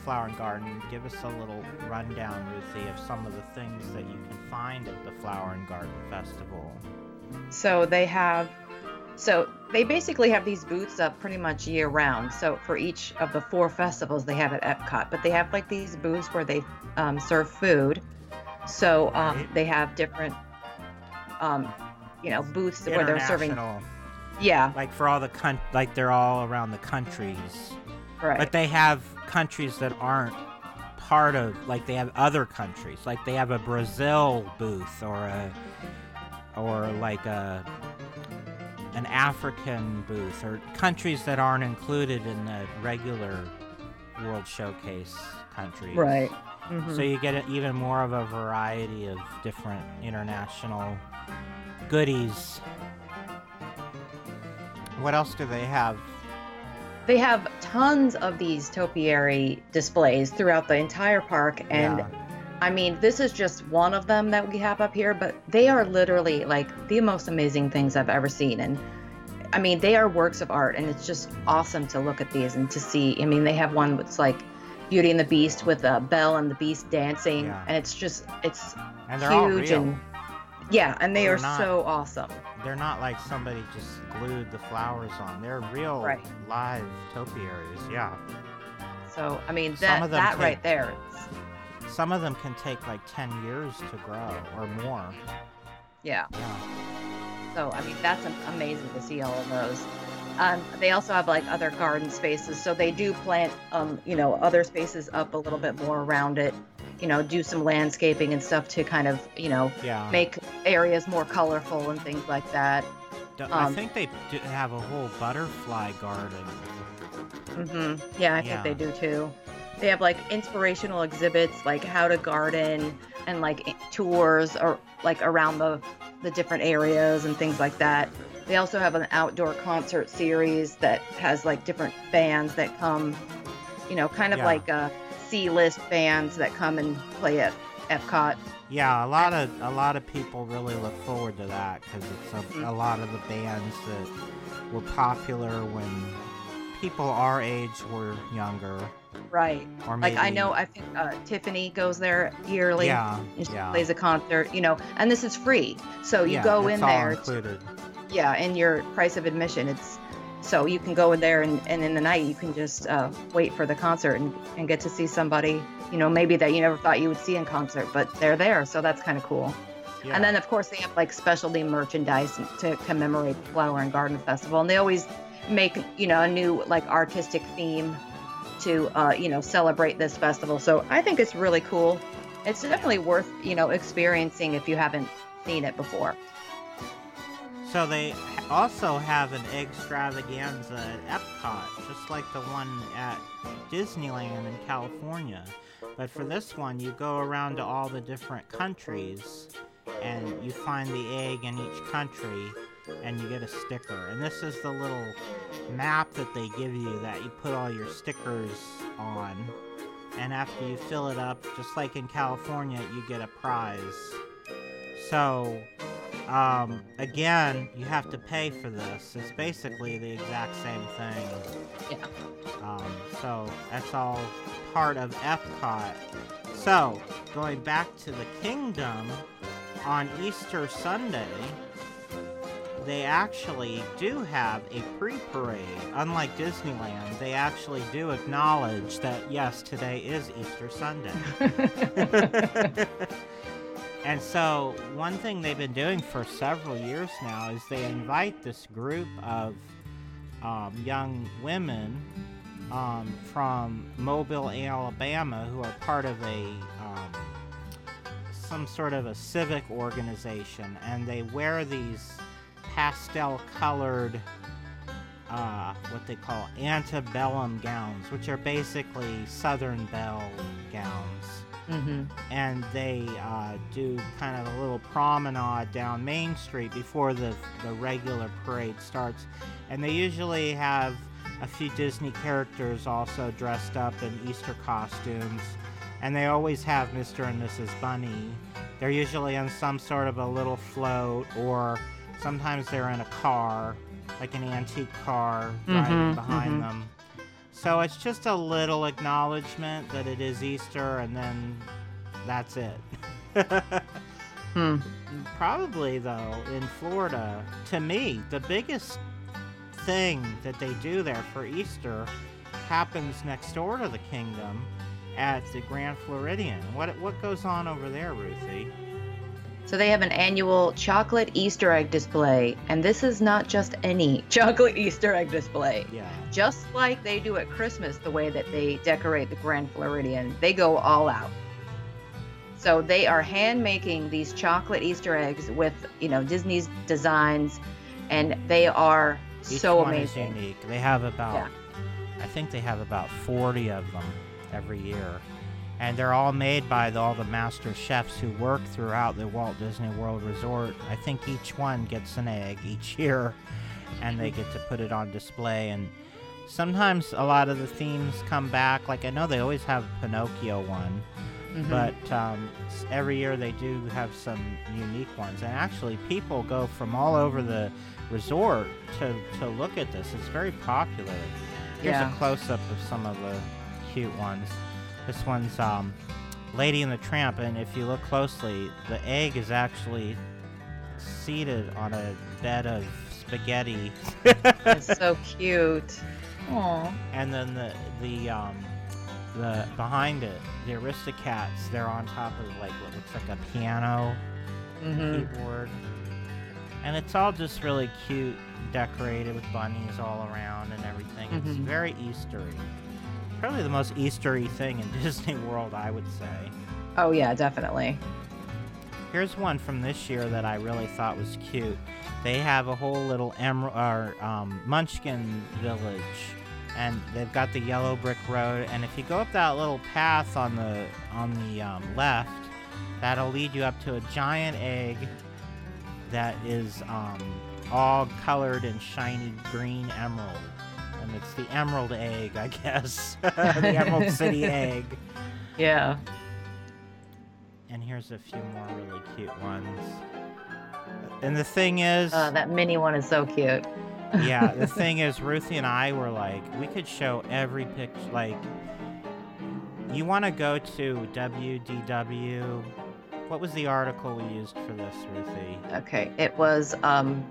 flower and garden, give us a little rundown, Ruthie, of some of the things that you can find at the Flower and Garden Festival. so they have so they basically have these booths up pretty much year round. So for each of the four festivals they have at Epcot, but they have like these booths where they um, serve food. So um, they have different um, you know booths where they're serving. Yeah, like for all the coun- like they're all around the countries. Right. But they have countries that aren't part of like they have other countries. Like they have a Brazil booth or a or like a an African booth or countries that aren't included in the regular World Showcase countries. Right. Mhm. So you get a- even more of a variety of different international goodies. What else do they have? They have tons of these topiary displays throughout the entire park, and Yeah. I mean, this is just one of them that we have up here, but they are literally like the most amazing things I've ever seen. And I mean, they are works of art, and it's just awesome to look at these and to see. I mean, they have one that's like Beauty and the Beast with uh, Belle and the Beast dancing, Yeah. and it's just, it's and huge and yeah, and they They're not- so awesome. They're not like somebody just glued the flowers on. They're real Right. live topiaries. Yeah. So I mean, Some that of them that take- right there, it's, Some of them can take like 10 years to grow or more. yeah. Yeah. So I mean that's amazing to see all of those. Um, they also have like other garden spaces, so they do plant, um, you know, other spaces up a little bit more around it. You know, do some landscaping and stuff to kind of, you know, Yeah. make areas more colorful and things like that. D- I um, think they do have a whole butterfly garden. Mm-hmm. Yeah, I Yeah. think they do too. They have like inspirational exhibits, like how to garden, and like tours or like around the the different areas and things like that. They also have an outdoor concert series that has like different bands that come, you know, kind of Yeah. like uh, C-list bands that come and play at Epcot. Yeah, a lot of a lot of people really look forward to that because it's a, Mhm. a lot of the bands that were popular when people our age were younger, Right. or maybe Like I know, I think uh, Tiffany goes there yearly. yeah, And she yeah, plays a concert, you know, and this is free. So you yeah, go in all there, included. yeah, and your price of admission, it's so you can go in there and, and in the night you can just uh, wait for the concert and, and get to see somebody, you know, maybe that you never thought you would see in concert, but they're there. So that's kind of cool. Yeah. And then, of course, they have like specialty merchandise to commemorate the Flower and Garden Festival. And they always make, you know, a new like artistic theme to, uh, you know, celebrate this festival. So I think it's really cool. It's definitely worth, you know, experiencing if you haven't seen it before. So they also have an extravaganza at Epcot, just like the one at Disneyland in California. But for this one, you go around to all the different countries and you find the egg in each country and you get a sticker. And this is the little map that they give you that you put all your stickers on. And after you fill it up, just like in California, you get a prize. So, um, again, you have to pay for this. It's basically the exact same thing. Yeah. Um, so that's all part of Epcot. So, going back to the kingdom, on Easter Sunday, they actually do have a pre parade. Unlike Disneyland, they actually do acknowledge that, yes, today is Easter Sunday. [LAUGHS] [LAUGHS] and so, one thing they've been doing for several years now is they invite this group of um, young women um, from Mobile, Alabama, who are part of a um, some sort of a civic organization, and they wear these pastel-colored uh, what they call antebellum gowns, which are basically Southern Belle gowns Mm-hmm. and they uh, do kind of a little promenade down Main Street before the the regular parade starts, and they usually have a few Disney characters also dressed up in Easter costumes, and they always have Mr. and Mrs. Bunny. They're usually on some sort of a little float, or sometimes they're in a car, like an antique car driving Mhm, behind mhm. them. So it's just a little acknowledgement that it is Easter, and then that's it. [LAUGHS] Hmm. Probably, though, in Florida, to me, the biggest thing that they do there for Easter happens next door to the kingdom at the Grand Floridian. What what goes on over there, Ruthie? So they have an annual chocolate Easter egg display, and this is not just any chocolate Easter egg display. Yeah. Just like they do at Christmas, the way that they decorate the Grand Floridian, they go all out. So they are hand making these chocolate Easter eggs with, you know, Disney's designs, and they are Each so one amazing. is unique. They have about, Yeah. I think they have about 40 of them every year. And they're all made by the, all the master chefs who work throughout the Walt Disney World Resort. I think each one gets an egg each year, and they get to put it on display. And sometimes a lot of the themes come back. Like I know they always have Pinocchio one, Mhm. but um, every year they do have some unique ones. And actually, people go from all over the resort to, to look at this. It's very popular. Here's Yeah. a close up of some of the cute ones. This one's um, Lady and the Tramp, and if you look closely, the egg is actually seated on a bed of spaghetti. it's [LAUGHS] so cute. Aw. and then the the um the behind it the aristocats they're on top of like what looks like a piano hmm keyboard and it's all just really cute decorated with bunnies all around and everything it's Mhm. very eastery probably the most eastery thing in [LAUGHS] disney world i would say Oh yeah, definitely. Here's one from this year that I really thought was cute. They have a whole little emerald or um, Munchkin village, and they've got the yellow brick road. And if you go up that little path on the on the um, left, that'll lead you up to a giant egg that is um, all colored in shiny green emerald. It's the emerald egg, I guess. [LAUGHS] the Emerald City [LAUGHS] egg. Yeah. And here's a few more really cute ones. And the thing is, Uh, that mini one is so cute. [LAUGHS] yeah, the thing is, Ruthie and I were like, we could show every picture. Like, you want to go to WDW. What was the article we used for this, Ruthie? Okay, it was um,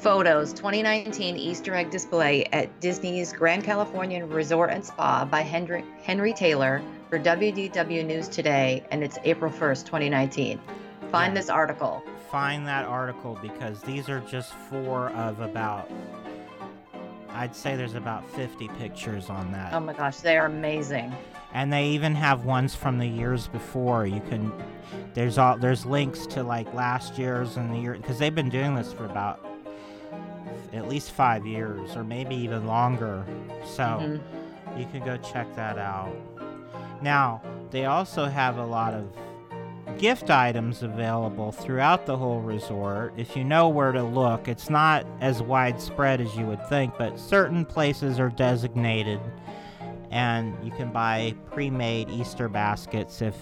photos 2019 Easter egg display at Disney's Grand Californian Resort and Spa by Henry Henry Taylor for WDW News Today, and it's April 1st, 2019. Find Yeah. this article. Find that article because these are just four of about. I'd say there's about 50 pictures on that. Oh my gosh, they are amazing. and they even have ones from the years before you can there's all there's links to like last year's and the year because they've been doing this for about at least five years or maybe even longer. So Mhm. you can go check that out. Now they also have a lot of gift items available throughout the whole resort. If you know where to look it's not as widespread as you would think but certain places are designated and you can buy pre-made Easter baskets if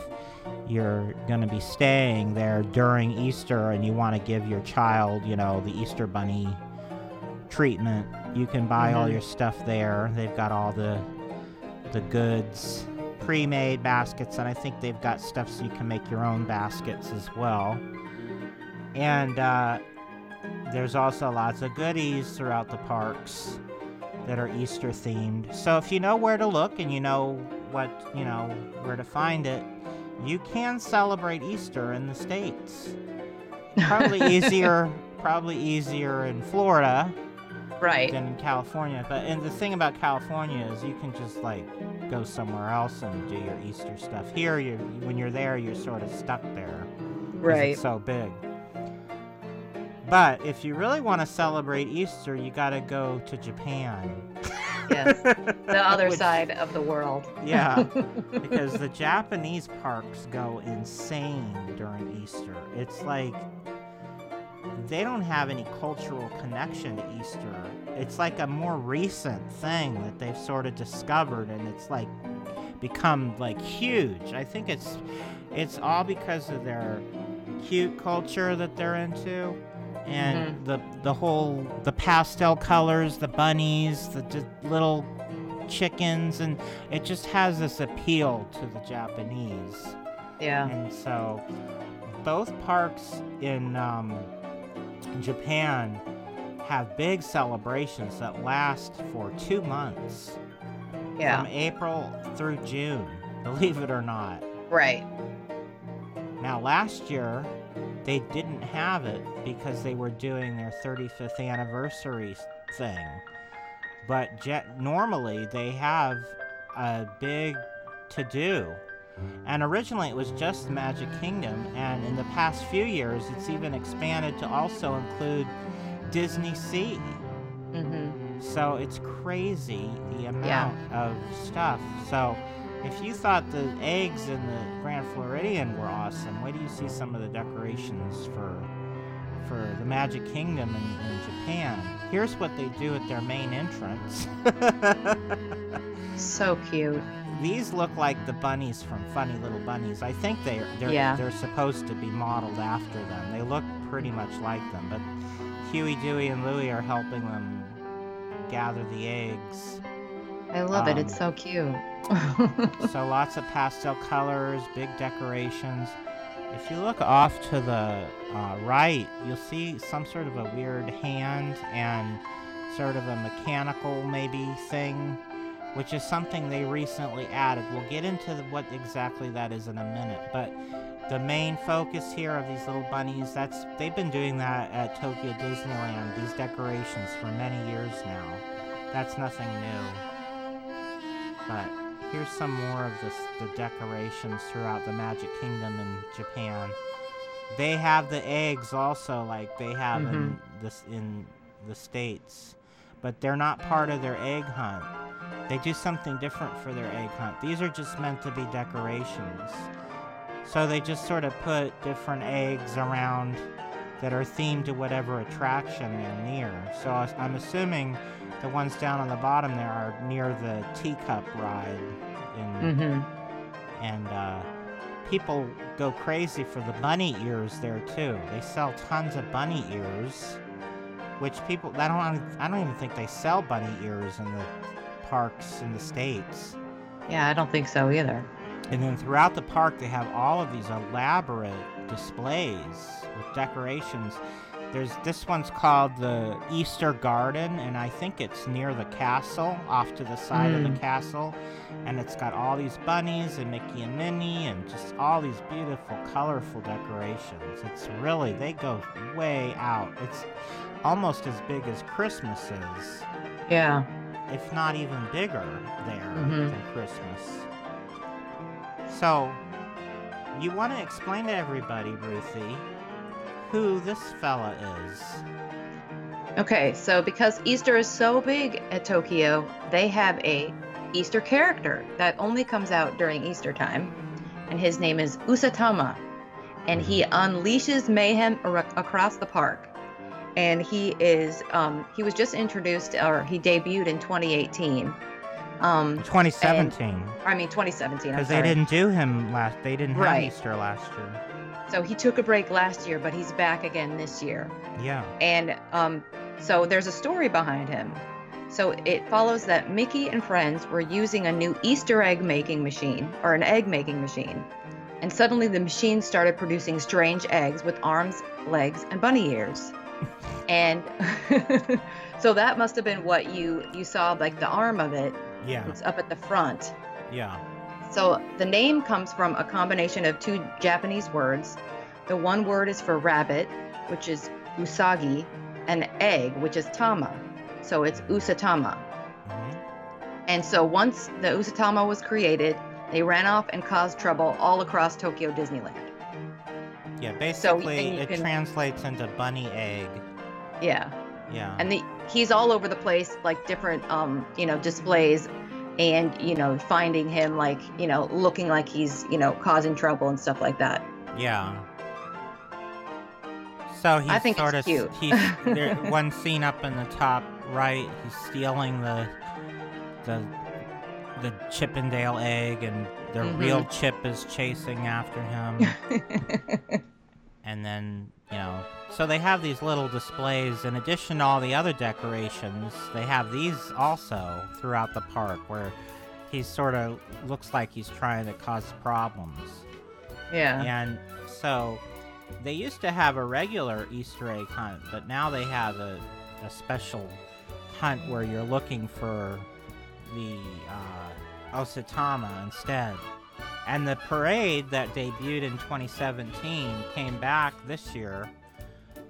you're going to be staying there during Easter and you want to give your child, you know, the Easter bunny treatment. You can buy all Mhm. your stuff there. They've got all the the goods pre-made baskets and I think they've got stuff so you can make your own baskets as well. And uh, there's also lots of goodies throughout the parks that are Easter themed. So if you know where to look and you know what, you know, where to find it, you can celebrate Easter in the States. Probably [LAUGHS] easier, probably easier in Florida Right. than in California. But and the thing about California is you can just like go somewhere else and do your Easter stuff. Here, you when you're there, you're sort of stuck there. Right. It's so big. But if you really want to celebrate Easter, you got to go to Japan. Yes. The [LAUGHS] other Which- side of the world. Yeah, [LAUGHS] because the Japanese parks go insane during Easter. It's like they don't have any cultural connection to Easter. It's like a more recent thing that they've sort of discovered and it's like become like huge. I think it's it's all because of their cute culture that they're into and the the whole the pastel colors, the bunnies, the just little chickens and it just has this appeal to the Japanese. Yeah. And so both parks in um, Japan have big celebrations that last for two months Yeah. from April through June, believe it or not. Right. Now, last year, they didn't have it because they were doing their 35th anniversary thing. But jet, normally, they have a big to do. And originally, it was just Magic Kingdom, and in the past few years, it's even expanded to also include Disney Sea. Mm-hmm. So it's crazy the amount of stuff. So if you thought the eggs in the Grand Floridian were awesome, wait do you see some of the decorations for for the Magic Kingdom in, in Japan. Here's what they do at their main entrance. [LAUGHS] So cute. These look like the bunnies from Funny Little Bunnies. I think they they're Yeah. they're supposed to be modeled after them. They look pretty much like them, but Huey, Dewey, and Louie are helping them gather the eggs. I love it. Um, It's so cute. [LAUGHS] so lots of pastel colors, big decorations. If you look off to the uh, right, you'll see some sort of a weird hand and sort of a mechanical maybe thing, which is something they recently added. We'll get into what exactly that is in a minute, but the main focus here of these little bunnies, that's they've been doing that at Tokyo Disneyland, these decorations for many years now. That's nothing new. But here's some more of this, the decorations throughout the Magic Kingdom in Japan. They have the eggs also, like they have in mm-hmm. this in the states, but they're not part of their egg hunt. They do something different for their egg hunt. These are just meant to be decorations. So they just sort of put different eggs around that are themed to whatever attraction they're near. So I'm assuming the ones down on the bottom there are near the teacup ride in mm-hmm. and uh, people go crazy for the bunny ears there too. They sell tons of bunny ears, which people I don't I don't even think they sell bunny ears in the parks in the states. Yeah, I don't think so either. And then throughout the park, they have all of these elaborate displays with decorations. There's this one's called the Easter Garden, and I think it's near the castle, off to the side of the hmm. castle. And it's got all these bunnies and Mickey and Minnie, and just all these beautiful, colorful decorations. It's really they go way out. It's almost as big as Christmas is, Yeah. if not even bigger there Mhm. than Christmas. So, you want to explain to everybody, Ruthie, who this fella is? Okay, so because Easter is so big at Tokyo, they have a Easter character that only comes out during Easter time, and his name is Usatama, and he unleashes mayhem ar- across the park. And he is um, he was just introduced or he debuted in 2018. Um, 2017. I mean 2017. Because they didn't do him last. They didn't have Right. Easter last year. So he took a break last year, but he's back again this year. Yeah. And um, so there's a story behind him. So it follows that Mickey and friends were using a new Easter egg making machine, or an egg making machine. And suddenly the machine started producing strange eggs with arms, legs, and bunny ears. And [LAUGHS] so that must have been what you you saw, like the arm of it. Yeah. It's up at the front. Yeah. So the name comes from a combination of two Japanese words. The one word is for rabbit, which is usagi, and egg, which is tama. So it's usatama. Mhm. And so once the usatama was created, they ran off and caused trouble all across Tokyo Disneyland. Yeah. Basically, you it can- translates into bunny egg. Yeah. Yeah. And the, he's all over the place, like different, um, you know, displays, and you know, finding him like, you know, looking like he's, you know, causing trouble and stuff like that. yeah. So he's I think sort of cute. he's [LAUGHS] there. One scene up in the top right, he's stealing the the the Chippendale egg, and the Mhm. real Chip is chasing after him. [LAUGHS] and then you know. So they have these little displays. In addition to all the other decorations they have these also throughout the park where he sort of looks like he's trying to cause problems. Yeah. and so they used to have a regular easter egg hunt but now they have a, a special hunt where you're looking for the uh, Usatama instead and the parade that debuted in 2017 came back this year,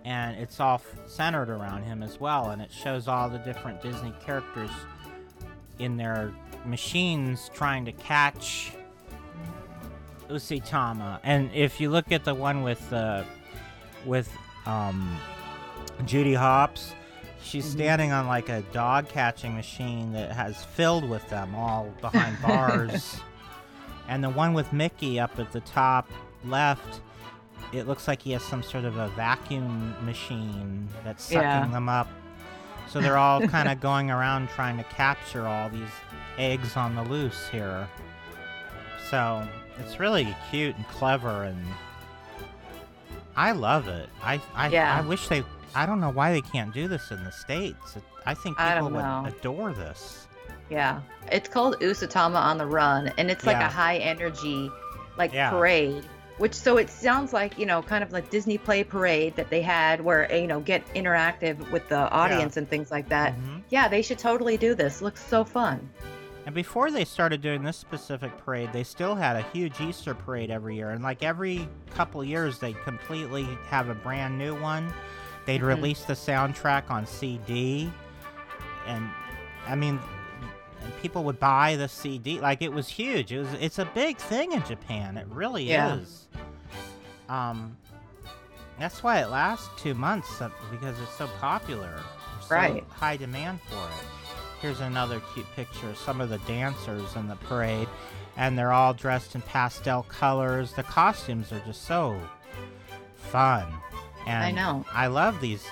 and it's all centered around him as well. And it shows all the different Disney characters in their machines trying to catch Usatama. And if you look at the one with uh, with um, Judy Hopps, she's Mhm. standing on like a dog catching machine that has filled with them all behind [LAUGHS] bars. And the one with Mickey up at the top left, it looks like he has some sort of a vacuum machine that's sucking Yeah. them up. So they're all [LAUGHS] kind of going around trying to capture all these eggs on the loose here. So it's really cute and clever, and I love it. I I, Yeah. I wish they. I don't know why they can't do this in the states. I think people don't would adore this. Yeah. It's called Usatama on the Run, and it's like Yeah. a high energy, like Yeah. parade. Which so it sounds like you know, kind of like Disney Play Parade that they had, where you know, get interactive with the audience and things like that. Mhm. Yeah, they should totally do this. Looks so fun. And before they started doing this specific parade, they still had a huge Easter parade every year. And like every couple years, they'd completely have a brand new one. They'd Mhm. release the soundtrack on CD. And I mean, people would buy the CD. Like it was huge. It was. It's a big thing in Japan. It really Yeah. is. Um, that's why it lasts two months uh, because it's so popular. So Right. high demand for it. Here's another cute picture of some of the dancers in the parade, and they're all dressed in pastel colors. The costumes are just so fun. And I know. I love these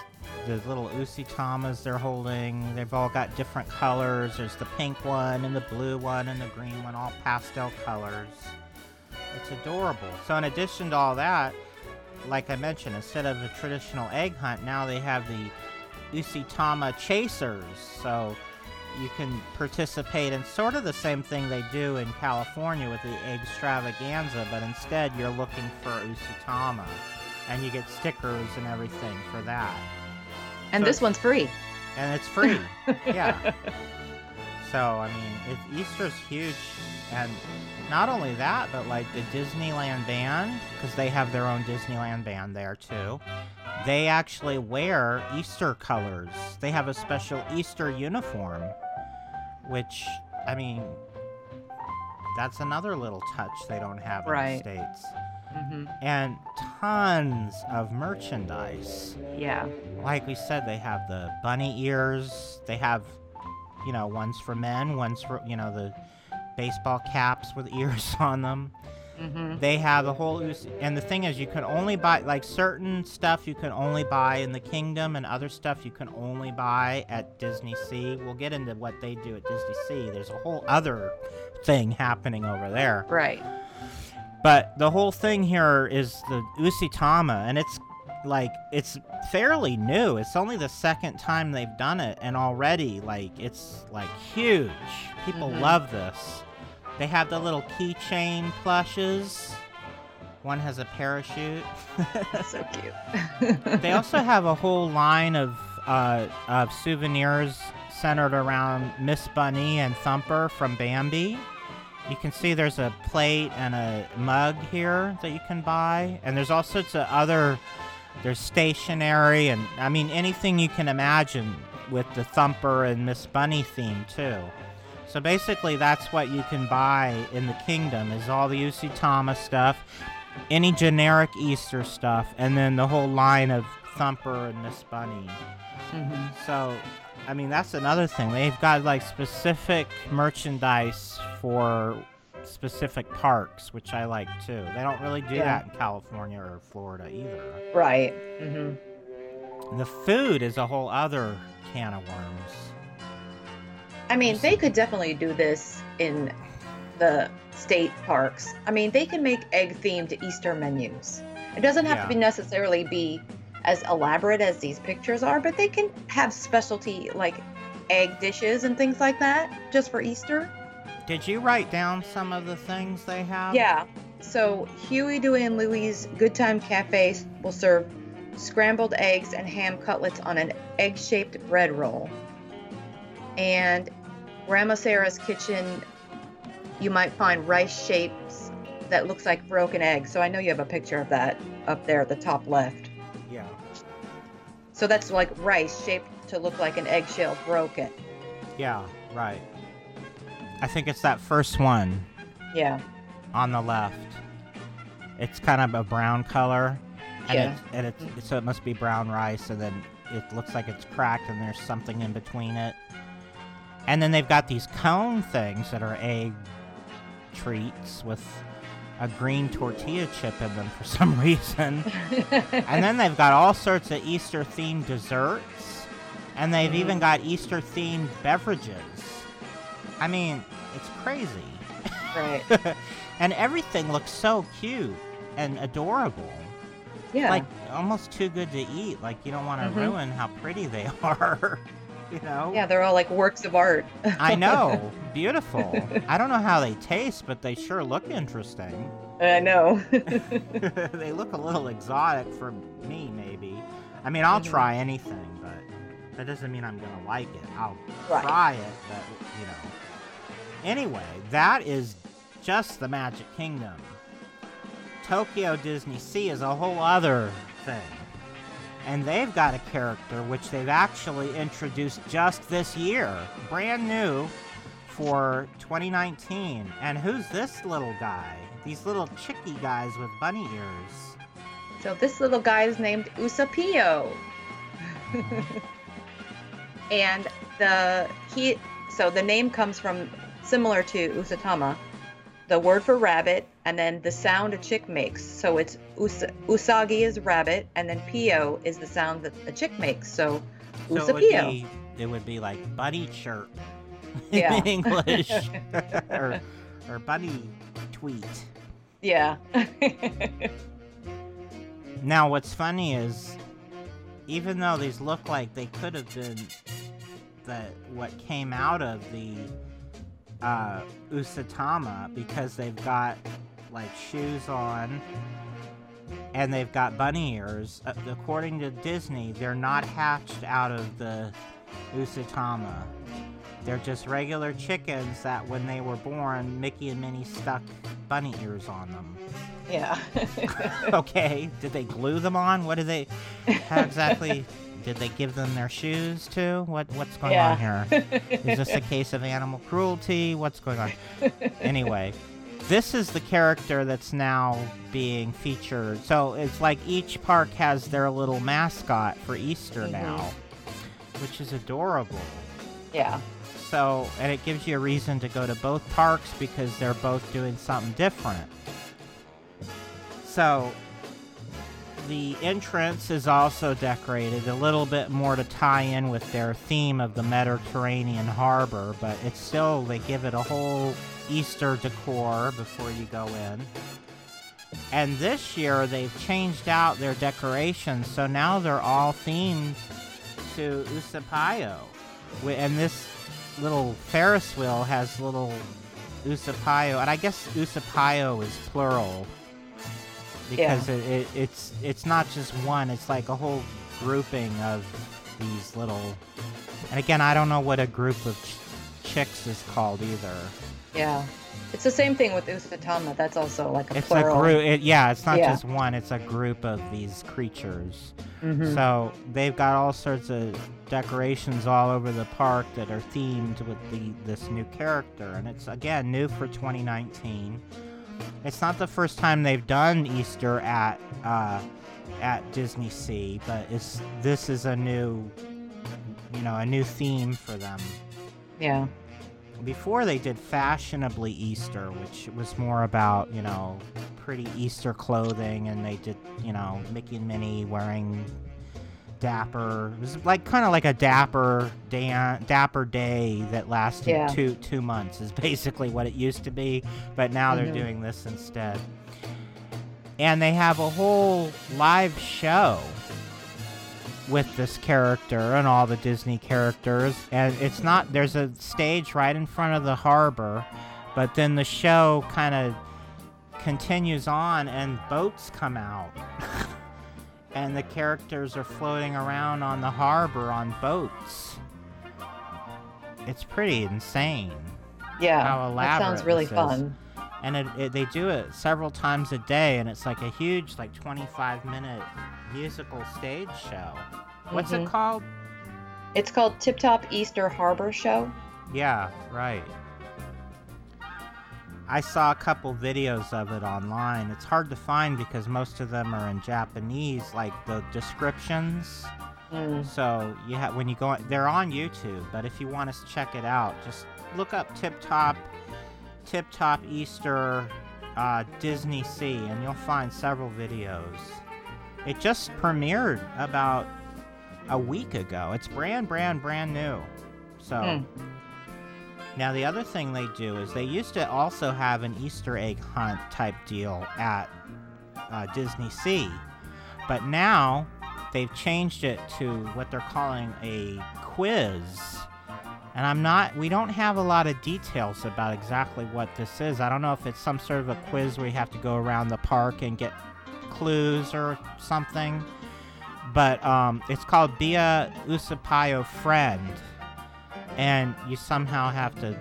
the little usatamas they're holding. They've all got different colors. There's the pink one and the blue one and the green one, all pastel colors. It's adorable. So in addition to all that, like I mentioned, instead of a traditional egg hunt, now they have the Usatama chasers. So you can participate in sort of the same thing they do in California with the egg extravaganza, but instead you're looking for Usatama. And you get stickers and everything for that. And So- this one's free. And it's free. [LAUGHS] yeah. So, I mean, it, Easter's huge. And not only that, but like the Disneyland band, because they have their own Disneyland band there too, they actually wear Easter colors. They have a special Easter uniform, which, I mean, that's another little touch they don't have in Right. the States. Hmm And tons of merchandise Yeah. like we said, they have the bunny ears. They have, you know, ones for men, ones for, you know, the baseball caps with [LAUGHS] ears on them. hmm They have the whole, and the thing is, you can only buy, like, certain stuff you can only buy in the kingdom, and other stuff you can only buy at Disney Sea. We'll get into what they do at Disney Sea. There's a whole other thing happening over there. Right. But the whole thing here is the Usatama, and it's like it's fairly new. It's only the second time they've done it, and already like it's like huge. People Mhm. love this. They have the little keychain plushes. One has a parachute. [LAUGHS] so cute. [LAUGHS] they also have a whole line of uh, of souvenirs centered around Miss Bunny and Thumper from Bambi. You can see there's a plate and a mug here that you can buy, and there's all sorts of other. There's stationery and I mean anything you can imagine with the Thumper and Miss Bunny theme too. So basically, that's what you can buy in the kingdom is all the Usatama stuff, any generic Easter stuff, and then the whole line of Thumper and Miss Bunny. hmm So, I mean, that's another thing. They've got like specific merchandise for specific parks, which I like too. They don't really do Yeah. that in California or Florida either. Right. hmm the food is a whole other can of worms. I mean, they could definitely do this in the state parks. I mean, they can make egg themed Easter menus. It doesn't have Yeah. to be necessarily be as elaborate as these pictures are, but they can have specialty like egg dishes and things like that just for Easter. Did you write down some of the things they have? Yeah. So Huey, Dewey, and Louie's Good Time Cafe will serve scrambled eggs and ham cutlets on an egg-shaped bread roll. And Grandma Sara's kitchen, you might find rice shapes that looks like broken eggs. So I know you have a picture of that up there at the top left. Yeah. So that's like rice shaped to look like an eggshell broken. Yeah, right. I think it's that first one Yeah. on the left. It's kind of a brown color. And Yeah. It's, and it's, so it must be brown rice, and then it looks like it's cracked, and there's something in between it. And then they've got these cone things that are egg treats with a green tortilla chip in them for some [LAUGHS] reason. and then they've got all sorts of Easter themed desserts, and they've Mhm. even got Easter themed beverages. I mean, it's crazy. right. [LAUGHS] and everything looks so cute and adorable. Yeah. Like almost too good to eat. Like you don't want to Mhm. ruin how pretty they [LAUGHS] are. You know? yeah, they're all like works of art. I know. [LAUGHS] Beautiful. I don't know how they taste, but they sure look interesting. I know. [LAUGHS] [LAUGHS] they look a little exotic for me, maybe. I mean, I'll Mhm. try anything, but that doesn't mean I'm gonna like it. I'll Right. try it, but you know. Anyway, that is just the Magic Kingdom. Tokyo Disney Sea is a whole other thing. And they've got a character which they've actually introduced just this year, brand new for 2019. And who's this little guy? These little chicky guys with bunny ears. So this little guy is named Usapio. [LAUGHS] and the he so the name comes from similar to Usatama, the word for rabbit, and then the sound a chick makes. So it's Usa, Usagi is rabbit, and then Pio is the sound that a chick makes. So So it would, Usapio. be, it would be like bunny chirp [LAUGHS] Yeah. in English, [LAUGHS] or, or bunny tweet. Yeah. [LAUGHS] Now, what's funny is, even though these look like they could have been that what came out of the uh, Usatama, because they've got like shoes on and they've got bunny ears. Uh, according to Disney, they're not hatched out of the Usatama. They're just regular chickens that, when they were born, Mickey and Minnie stuck bunny ears on them. yeah. [LAUGHS] okay. Did they glue them on? What did they? How exactly? [LAUGHS] did they give them their shoes too? What What's going on here? Is this a case of animal cruelty? What's going on? [LAUGHS] Anyway, this is the character that's now being featured. So it's like each park has their little mascot for Easter Mhm. now, which is adorable. yeah. So, and it gives you a reason to go to both parks because they're both doing something different. So, the entrance is also decorated a little bit more to tie in with their theme of the Mediterranean harbor, but it's still, they give it a whole Easter decor before you go in. And this year they've changed out their decorations, so now they're all themed to Usapayo. And this little Ferris wheel has little Usapayo, and I guess Usapayo is plural because it, it, it's it's not just one; it's like a whole grouping of these little. And again, I don't know what a group of ch- chicks is called either. Yeah. It's the same thing with Usatama. That's also like a It's plural. a group. It, yeah, it's not Yeah. just one; it's a group of these creatures. Mhm. So they've got all sorts of decorations all over the park that are themed with the this new character, and it's again new for 2019. It's not the first time they've done Easter at uh, at Disney Sea, but it's this is a new, you know, a new theme for them. Yeah. Before they did fashionably Easter, which was more about you know pretty Easter clothing, and they did you know Mickey and Minnie wearing dapper. It was like kind of like a dapper day, dapper day that lasted Yeah. two two months is [LAUGHS] basically what it used to be. But now they're Mhm. doing this instead, and they have a whole live show with this character and all the Disney characters. And it's not, there's a stage right in front of the harbor, but then the show kind of continues on and boats come out. [LAUGHS] and the characters are floating around on the harbor on boats. It's pretty insane. Yeah. How that sounds really fun. And it, it, they do it several times a day, and it's like a huge, like 25 minute musical stage show. What's it Mhm. called? It's called Tip Top Easter Harbor Show. Yeah, right. I saw a couple videos of it online. It's hard to find because most of them are in Japanese, like the descriptions. Mm. So you have when you go, they're on YouTube. But if you want to check it out, just look up Tip Top, Tip Top Easter uh, Disney Sea, and you'll find several videos. It just premiered about a week ago. It's brand, brand, brand new. So. Hmm. Now, the other thing they do is they used to also have an Easter egg hunt type deal at uh, Disney Sea, but now they've changed it to what they're calling a quiz. And I'm not, we don't have a lot of details about exactly what this is. I don't know if it's some sort of a quiz where you have to go around the park and get clues or something. But um, it's called Be a Usapayo Friend and you somehow have to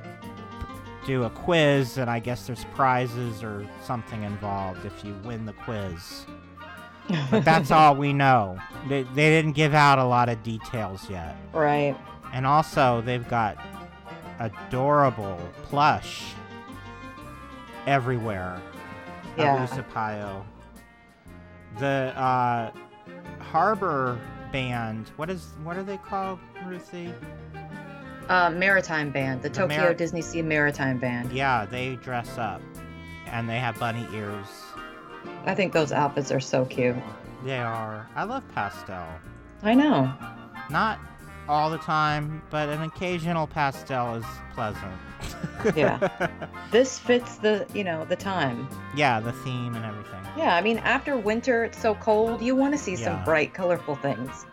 do a quiz, and I guess there's prizes or something involved if you win the quiz. But that's [LAUGHS] all we know. They, they didn't give out a lot of details yet. right. And also, they've got adorable plush everywhere Yeah. of Usapayo. The uh, harbor band, what is what are they called, Ruthie? Uh, Maritime Band, the The Tokyo Mari- Disney Sea Maritime Band. Yeah, they dress up and they have bunny ears. I think those outfits are so cute. They are. I love pastel. I know. Not all the time, but an occasional pastel is pleasant. [LAUGHS] Yeah. [LAUGHS] this fits the, you know, the time. yeah, the theme and everything. Yeah, I mean, after winter, it's so cold, you want to see some bright, colorful things.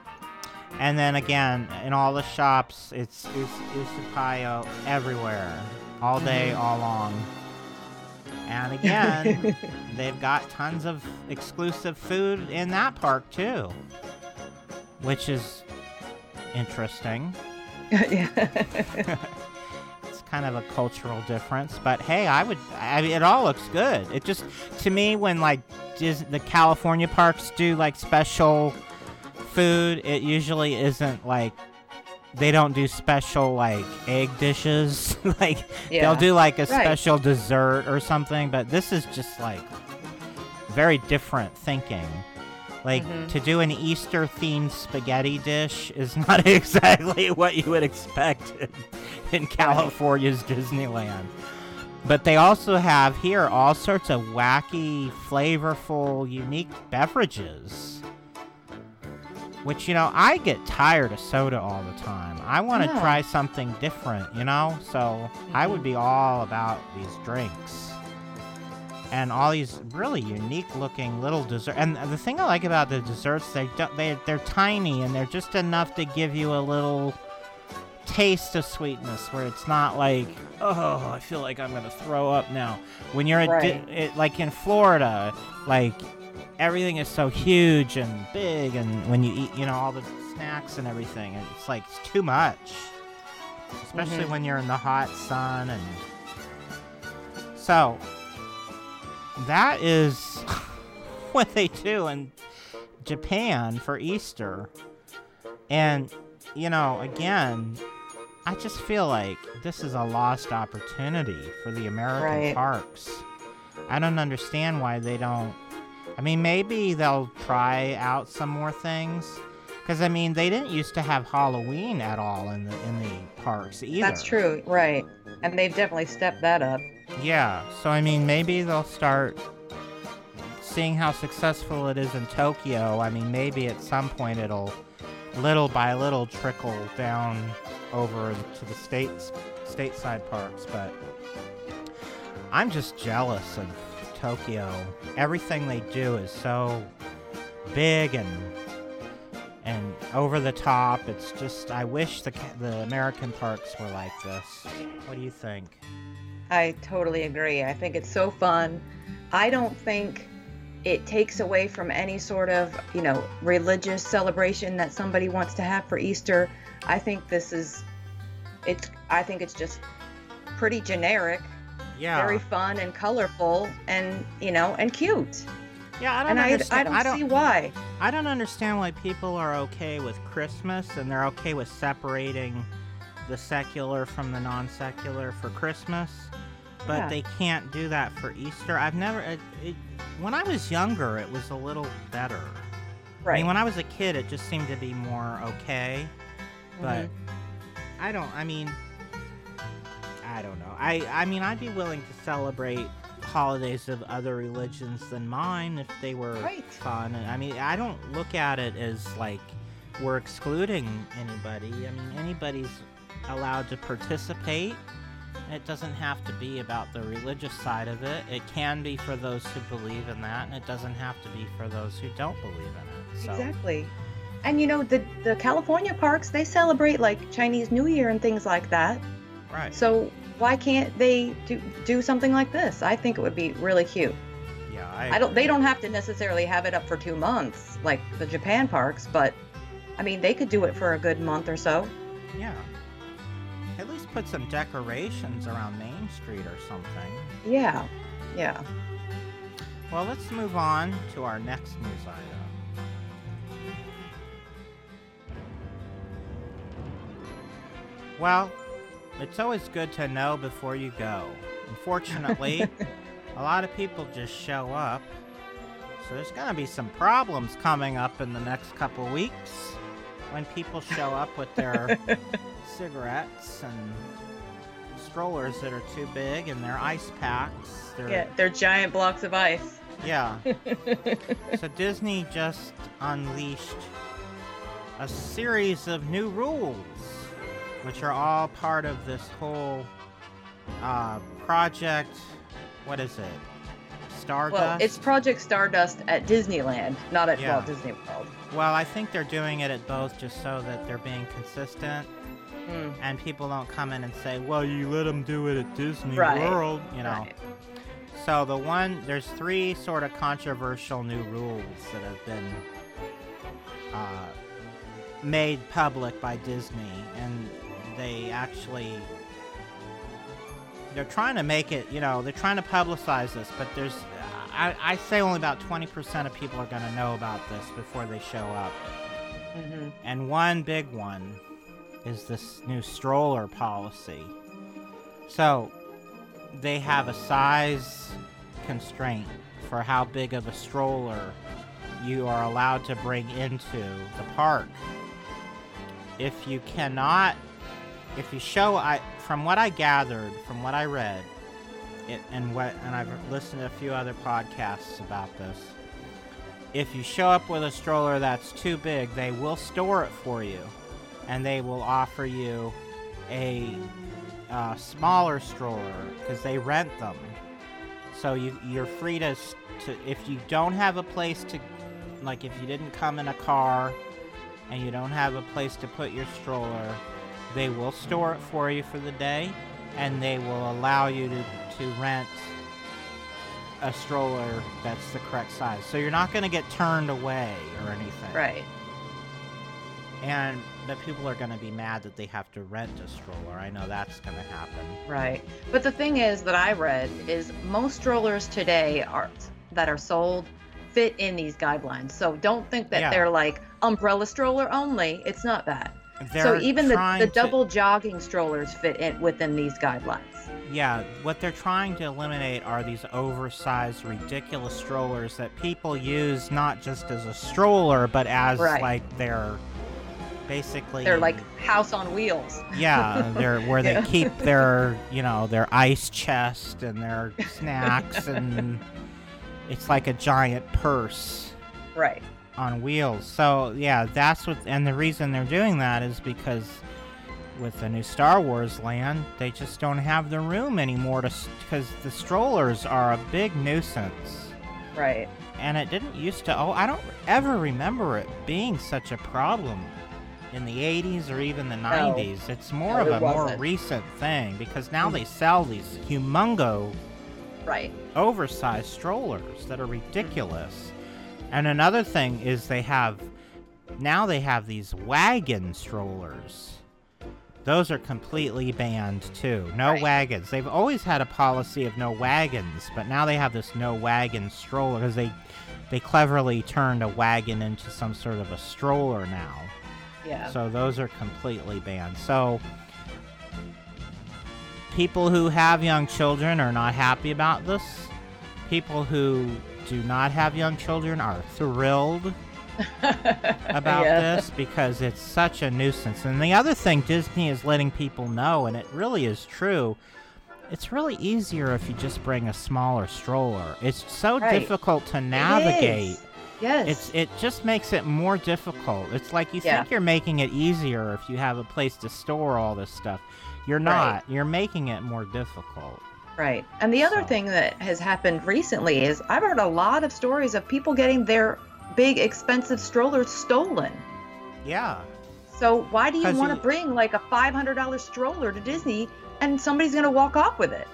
And then again, in all the shops, it's it's Usupayo everywhere, all day, Mhm. all long. And [LAUGHS] again, they've got tons of exclusive food in that park too, which is interesting. [LAUGHS] yeah. it's kind of a cultural difference, but hey, I would. I mean, it all looks good. It just, to me, when like Dis- the California parks do like special food, it usually isn't like they don't do special like egg dishes. [LAUGHS] like yeah. they'll do like a Right. special dessert or something, but this is just like very different thinking. Like Mhm. to do an Easter themed spaghetti dish is [LAUGHS] not exactly what you would expect in, in California's Disneyland. But they also have here all sorts of wacky, flavorful, unique beverages. Which, you know, I get tired of soda all the time. I want to Yeah. try something different, you know? So I would Mhm. be all about these drinks. And all these really unique looking little desserts. And the thing I like about the desserts, they they they're tiny and they're just enough to give you a little taste of sweetness where it's not like, oh, I feel like I'm going to throw up now. When you're at Di- it, like in Florida, like everything is so huge and big, and when you eat, you know, all the snacks and everything, it's like it's too much. Especially Mhm. when you're in the hot sun and so that is [LAUGHS] what they do in Japan for Easter. And you know, again, I just feel like this is a lost opportunity for the American Right. parks. I don't understand why they don't. I mean, maybe they'll try out some more things. Because I mean, they didn't used to have Halloween at all in the in the parks either. That's true, right. And they've definitely stepped that up. Yeah. So I mean, maybe they'll start seeing how successful it is in Tokyo. I mean, maybe at some point it'll little by little trickle down over to the states stateside parks, but I'm just jealous of Tokyo. Everything they do is so big and and over the top. It's just I wish the the American parks were like this. What do you think? I totally agree. I think it's so fun. I don't think it takes away from any sort of, you know, religious celebration that somebody wants to have for Easter. I think this is it's I think it's just pretty generic, Yeah. very fun and colorful and, you know, and cute. Yeah, I don't And I, understand. I don't see why. I don't understand why people are okay with Christmas and they're okay with separating the secular from the non-secular for Christmas, but Yeah. they can't do that for Easter. I've never. It, it, when I was younger, it was a little better. I Right. mean, when I was a kid, it just seemed to be more okay. But Mhm. I don't. I mean, I don't know. I I mean, I'd be willing to celebrate holidays of other religions than mine if they were Right. fun. I mean, I don't look at it as like we're excluding anybody. I mean, anybody's allowed to participate. It doesn't have to be about the religious side of it. It can be for those who believe in that, and it doesn't have to be for those who don't believe in it. So, Exactly. And you know, the the California parks, they celebrate like Chinese New Year and things like that. right. So why can't they do do something like this? I think it would be really cute. yeah, I, I don't they don't have to necessarily have it up for 2 months like the Japan parks, but I mean, they could do it for a good month or so. Yeah. Put some decorations around Main Street or something. Yeah. Yeah. Well, let's move on to our next news item. Well, it's always good to know before you go. Unfortunately, [LAUGHS] a lot of people just show up. So there's going to be some problems coming up in the next couple weeks when people show up with their [LAUGHS] cigarettes and strollers that are too big and their ice packs. Their, Yeah, they're giant blocks of ice. yeah. [LAUGHS] so Disney just unleashed a series of new rules, which are all part of this whole uh, project. What is it? Stardust. Well, it's Project Stardust at Disneyland, not at Yeah. Walt Disney World. Well, I think they're doing it at both just so that they're being consistent Mm, and people don't come in and say, "Well, you let them do it at Disney Right, World," you know. right. So the one there's three sort of controversial new rules that have been uh, made public by Disney, and they actually they're trying to make it. You know, they're trying to publicize this, but there's I, I say only about 20% of people are going to know about this before they show up. hmm And one big one is this new stroller policy. So they have a size constraint for how big of a stroller you are allowed to bring into the park. If you cannot, if you show, I from what I gathered, from what I read, it, and what and I've listened to a few other podcasts about this. If you show up with a stroller that's too big, they will store it for you, and they will offer you a uh, smaller stroller because they rent them. So you you're free to to if you don't have a place to, like if you didn't come in a car, and you don't have a place to put your stroller, they will store it for you for the day, and they will allow you to to rent a stroller that's the correct size. So you're not going to get turned away or anything. Right. And but people are going to be mad that they have to rent a stroller. I know that's going to happen. Right. But the thing is that I read is most strollers today are that are sold fit in these guidelines. So don't think that Yeah. they're like umbrella stroller only. It's not that. They're so even the, the to- double jogging strollers fit in within these guidelines. Yeah, what they're trying to eliminate are these oversized, ridiculous strollers that people use not just as a stroller, but as Right. like their basically They're like house on wheels. yeah, they're where they [LAUGHS] keep their you know their ice chest and their snacks and it's like a giant purse Right. on wheels. So yeah, that's what and the reason they're doing that is because with the new Star Wars land, they just don't have the room anymore to because the strollers are a big nuisance. Right. And it didn't used to. Oh, I don't ever remember it being such a problem in the 80s or even the 90s. It's more No, of a more wasn't. recent thing because now Mhm. they sell these humongo Right. oversized strollers that are ridiculous. And another thing is they have now they have these wagon strollers. Those are completely banned too. No Right. wagons. They've always had a policy of no wagons, but now they have this no wagon stroller because they they cleverly turned a wagon into some sort of a stroller now. Yeah. So those are completely banned. So people who have young children are not happy about this. People who do not have young children are thrilled [LAUGHS] about Yeah. this because it's such a nuisance. And the other thing Disney is letting people know, and it really is true, it's really easier if you just bring a smaller stroller. It's so Right. difficult to navigate. Yes. It's it just makes it more difficult. It's like you Yeah. think you're making it easier if you have a place to store all this stuff. You're Right. not. You're making it more difficult. Right. And the other So- thing that has happened recently is I've heard a lot of stories of people getting their big expensive strollers stolen. Yeah. So why do you want to bring like a $500 stroller to Disney and somebody's going to walk off with it?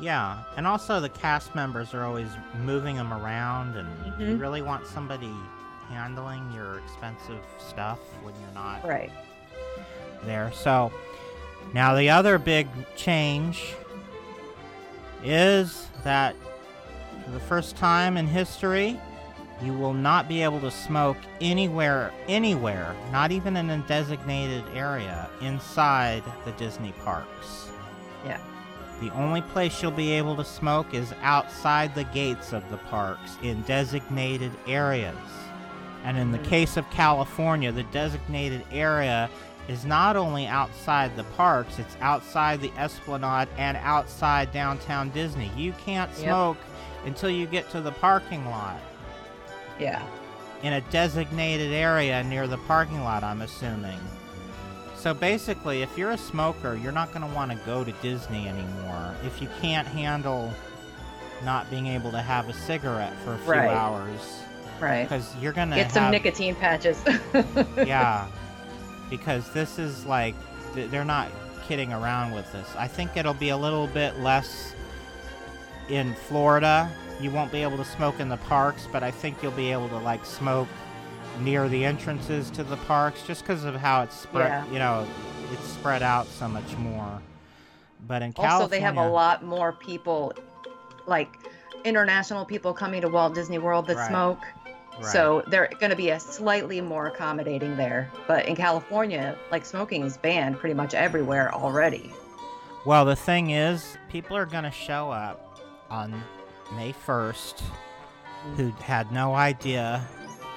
Yeah. And also the cast members are always moving them around and you Mhm. really want somebody handling your expensive stuff when you're not Right. there. So now the other big change is that for the first time in history, you will not be able to smoke anywhere, anywhere, not even in a designated area inside the Disney parks. Yeah. The only place you'll be able to smoke is outside the gates of the parks in designated areas. And in the Mhm. case of California, the designated area is not only outside the parks, it's outside the Esplanade and outside downtown Disney. You can't Yep. smoke until you get to the parking lot. Yeah. in a designated area near the parking lot, I'm assuming. So basically, if you're a smoker, you're not going to want to go to Disney anymore if you can't handle not being able to have a cigarette for a few Right. hours Right. because you're going to Get some have, nicotine patches. [LAUGHS] yeah, because this is like they're not kidding around with this. I think it'll be a little bit less in Florida. You won't be able to smoke in the parks, but I think you'll be able to like smoke near the entrances to the parks just because of how it's spread. Yeah. You know, it's spread out so much more. But in also, California, they have a lot more people, like international people coming to Walt Disney World that Right. smoke. Right. So they're going to be a slightly more accommodating there. But in California, like smoking is banned pretty much everywhere already. Well, the thing is, people are going to show up on May 1st who had no idea.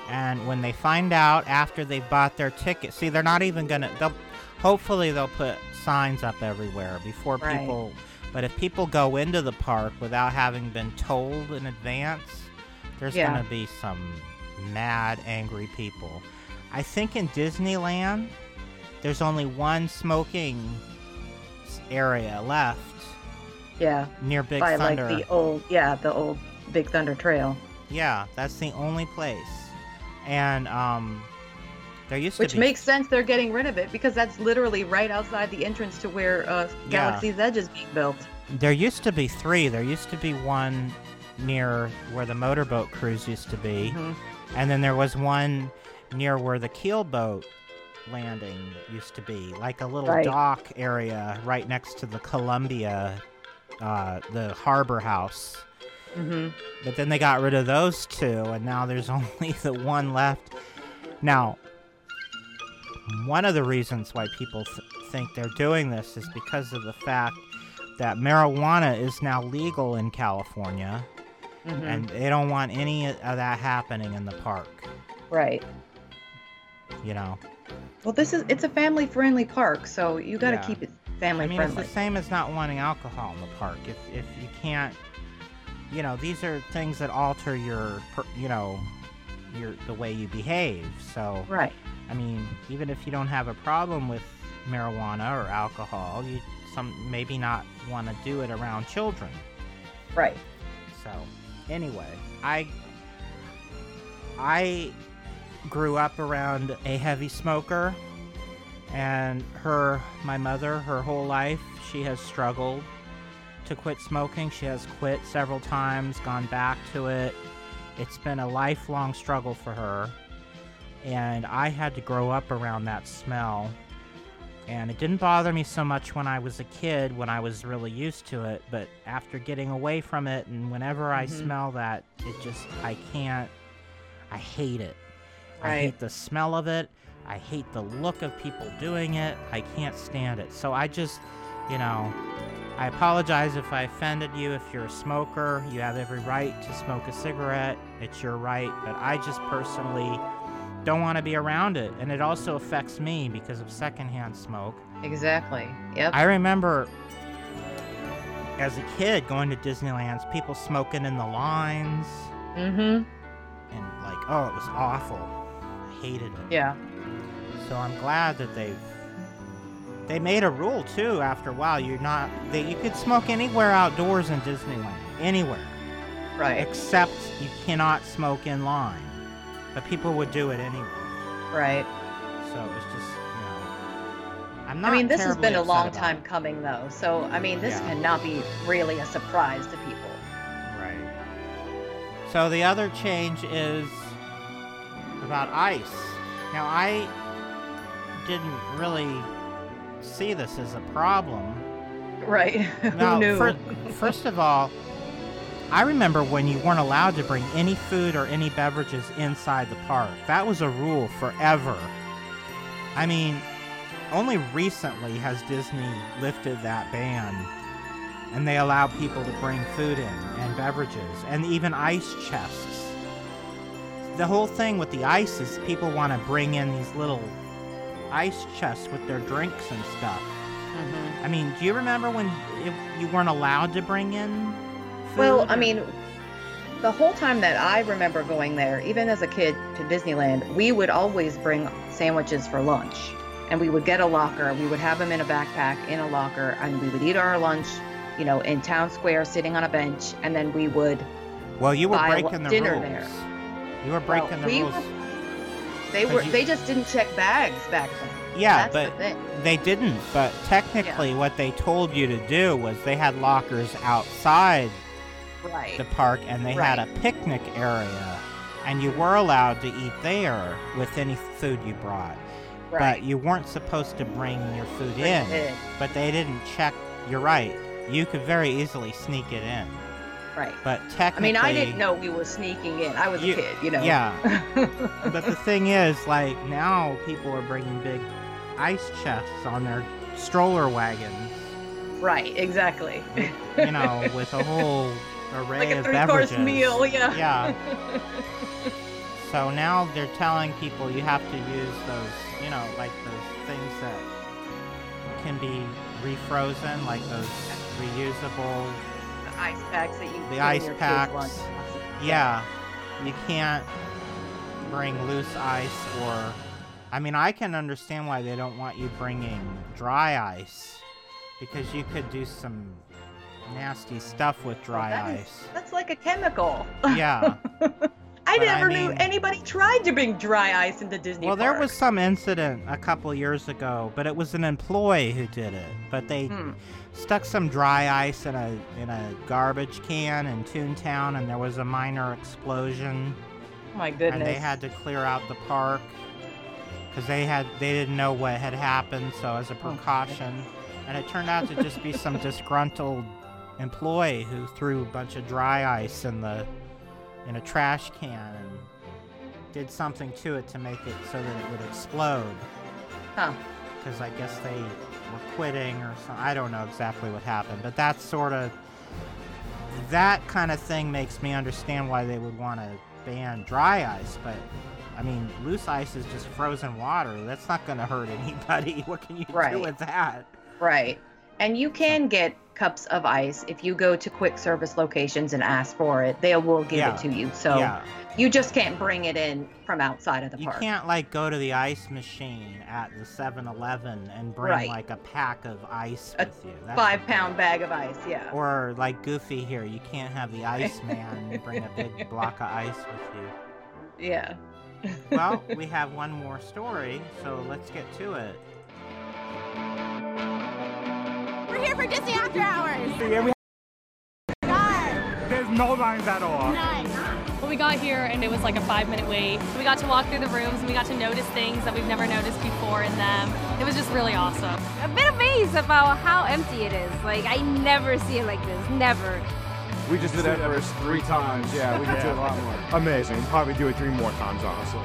And when they find out after they've bought their ticket, see, they're not even going to, they'll, hopefully, they'll put signs up everywhere before Right. people. But if people go into the park without having been told in advance, there's Yeah. going to be some mad, angry people. I think in Disneyland, there's only one smoking area left Yeah, near Big by Thunder. like the old, yeah, the old Big Thunder Trail, Yeah, that's the only place. And um, there used which to be Which makes sense. They're getting rid of it because that's literally right outside the entrance to where uh, Yeah. Galaxy's Edge is being built. there used to be three. There used to be one near where the motorboat cruise used to be, Mhm. and then there was one near where the keelboat landing used to be, like a little Right. dock area right next to the Columbia, uh, the harbor house. Hmm But then they got rid of those two, and now there's [LAUGHS] only the one left. Now, one of the reasons why people th- think they're doing this is because of the fact that marijuana is now legal in California, hmm and they don't want any of that happening in the park. right. You know, Well, this is it's a family friendly park, so you got to Yeah. keep it family-friendly. I mean, friendly. it's the same as not wanting alcohol in the park. If if you can't, you know, these are things that alter your, you know, your the way you behave. So. Right. I mean, even if you don't have a problem with marijuana or alcohol, you some maybe not want to do it around children. Right. So, anyway, I I grew up around a heavy smoker and her my mother her whole life she has struggled to quit smoking. She has quit several times, gone back to it. It's been a lifelong struggle for her. And I had to grow up around that smell. And it didn't bother me so much when I was a kid, when I was really used to it. But after getting away from it, and whenever I Mhm. smell that, it just, I can't, I hate it. I hate the smell of it. I hate the look of people doing it. I can't stand it. So I just, you know, I apologize if I offended you. If you're a smoker, you have every right to smoke a cigarette. It's your right. But I just personally don't want to be around it. And it also affects me because of secondhand smoke. Exactly. Yep. I remember as a kid going to Disneyland's, people smoking in the lines. mm-hmm. And like, oh, it was awful. I hated it. Yeah. So I'm glad that they've they made a rule too. After a while, you're not that you could smoke anywhere outdoors in Disneyland, anywhere Right. except you cannot smoke in line. But people would do it anyway. Right. So it was just you know. I'm not. I mean, this has been a long time it. coming, though. So, I mean, this Yeah. cannot be really a surprise to people. Right. So the other change is about ice. Now I didn't really see this as a problem. Right. [LAUGHS] Now, Who knew? fir- first of all, I remember when you weren't allowed to bring any food or any beverages inside the park. That was a rule forever. I mean, only recently has Disney lifted that ban and they allow people to bring food in and beverages and even ice chests. The whole thing with the ice is people want to bring in these little ice chests with their drinks and stuff. Mhm. I mean, do you remember when it, you weren't allowed to bring in food? Well, I mean, the whole time that I remember going there, even as a kid to Disneyland, we would always bring sandwiches for lunch. And we would get a locker, we would have them in a backpack in a locker, and we would eat our lunch, you know, in town square sitting on a bench, and then we would Well, you were breaking the dinner rules. there. You were Well, breaking the we rules. were- they were you- they just didn't check bags back then. Yeah, That's but the they didn't. But technically, what they told you to do was they had lockers outside Right. the park and they had a picnic area, and you were allowed to eat there with any food you brought. right. But you weren't supposed to bring your food Bring in. it in. But they didn't check. You're right. You could very easily sneak it in. Right. But technically, I mean, I didn't know we were sneaking in. I was You- a kid, you know. Yeah. [LAUGHS] but the thing is, like now, people are bringing big ice chests on their stroller wagons. right. Exactly. You know, with a whole array [LAUGHS] like a of beverages. meal. Yeah. Yeah. [LAUGHS] So now they're telling people you have to use those, you know, like those things that can be refrozen, like those reusable. Ice packs that you The ice packs. Yeah, you can't bring loose ice or. I mean, I can understand why they don't want you bringing dry ice because you could do some nasty stuff with dry that is- ice. That's like a chemical. Yeah. [LAUGHS] I But I never knew anybody tried to bring dry ice into Disney. Well, there was some incident a couple years ago, but it was an employee who did it. But they Hmm. stuck some dry ice in a in a garbage can in Toontown, and there was a minor explosion, Oh my goodness. and they had to clear out the park because they had they didn't know what had happened. So as a Oh, precaution, and it turned out to just be some [LAUGHS] disgruntled employee who threw a bunch of dry ice in the in a trash can and did something to it to make it so that it would explode Huh. because I guess they were quitting or something. I don't know exactly what happened, but that's sort of that kind of thing makes me understand why they would want to ban dry ice. But I mean, loose ice is just frozen water. That's not going to hurt [LAUGHS] anybody. What can you do with that? Right. And you can get cups of ice if you go to quick service locations and ask for it. They will give Yeah. it to you. So yeah, you just can't bring it in from outside of the you park. You can't like go to the ice machine at the 7-Eleven and bring Right. like a pack of ice A with you. That's five pound bag of ice. Yeah. Or like Goofy here, you can't have the ice man [LAUGHS] bring a big block of ice with you. Yeah. well, we [LAUGHS] have one more story, so let's get to it. We're here for Disney After Hours. Yeah, we, God, there's no lines at all. nice. Well, we got here and it was like a five minute wait. We got to walk through the rooms and we got to notice things that we've never noticed before in them. It was just really awesome. a bit amazed about how empty it is. Like I never see it like this. Never. We just did Everest three times. Yeah, we could do a lot more. Amazing. Probably do it three more times, honestly.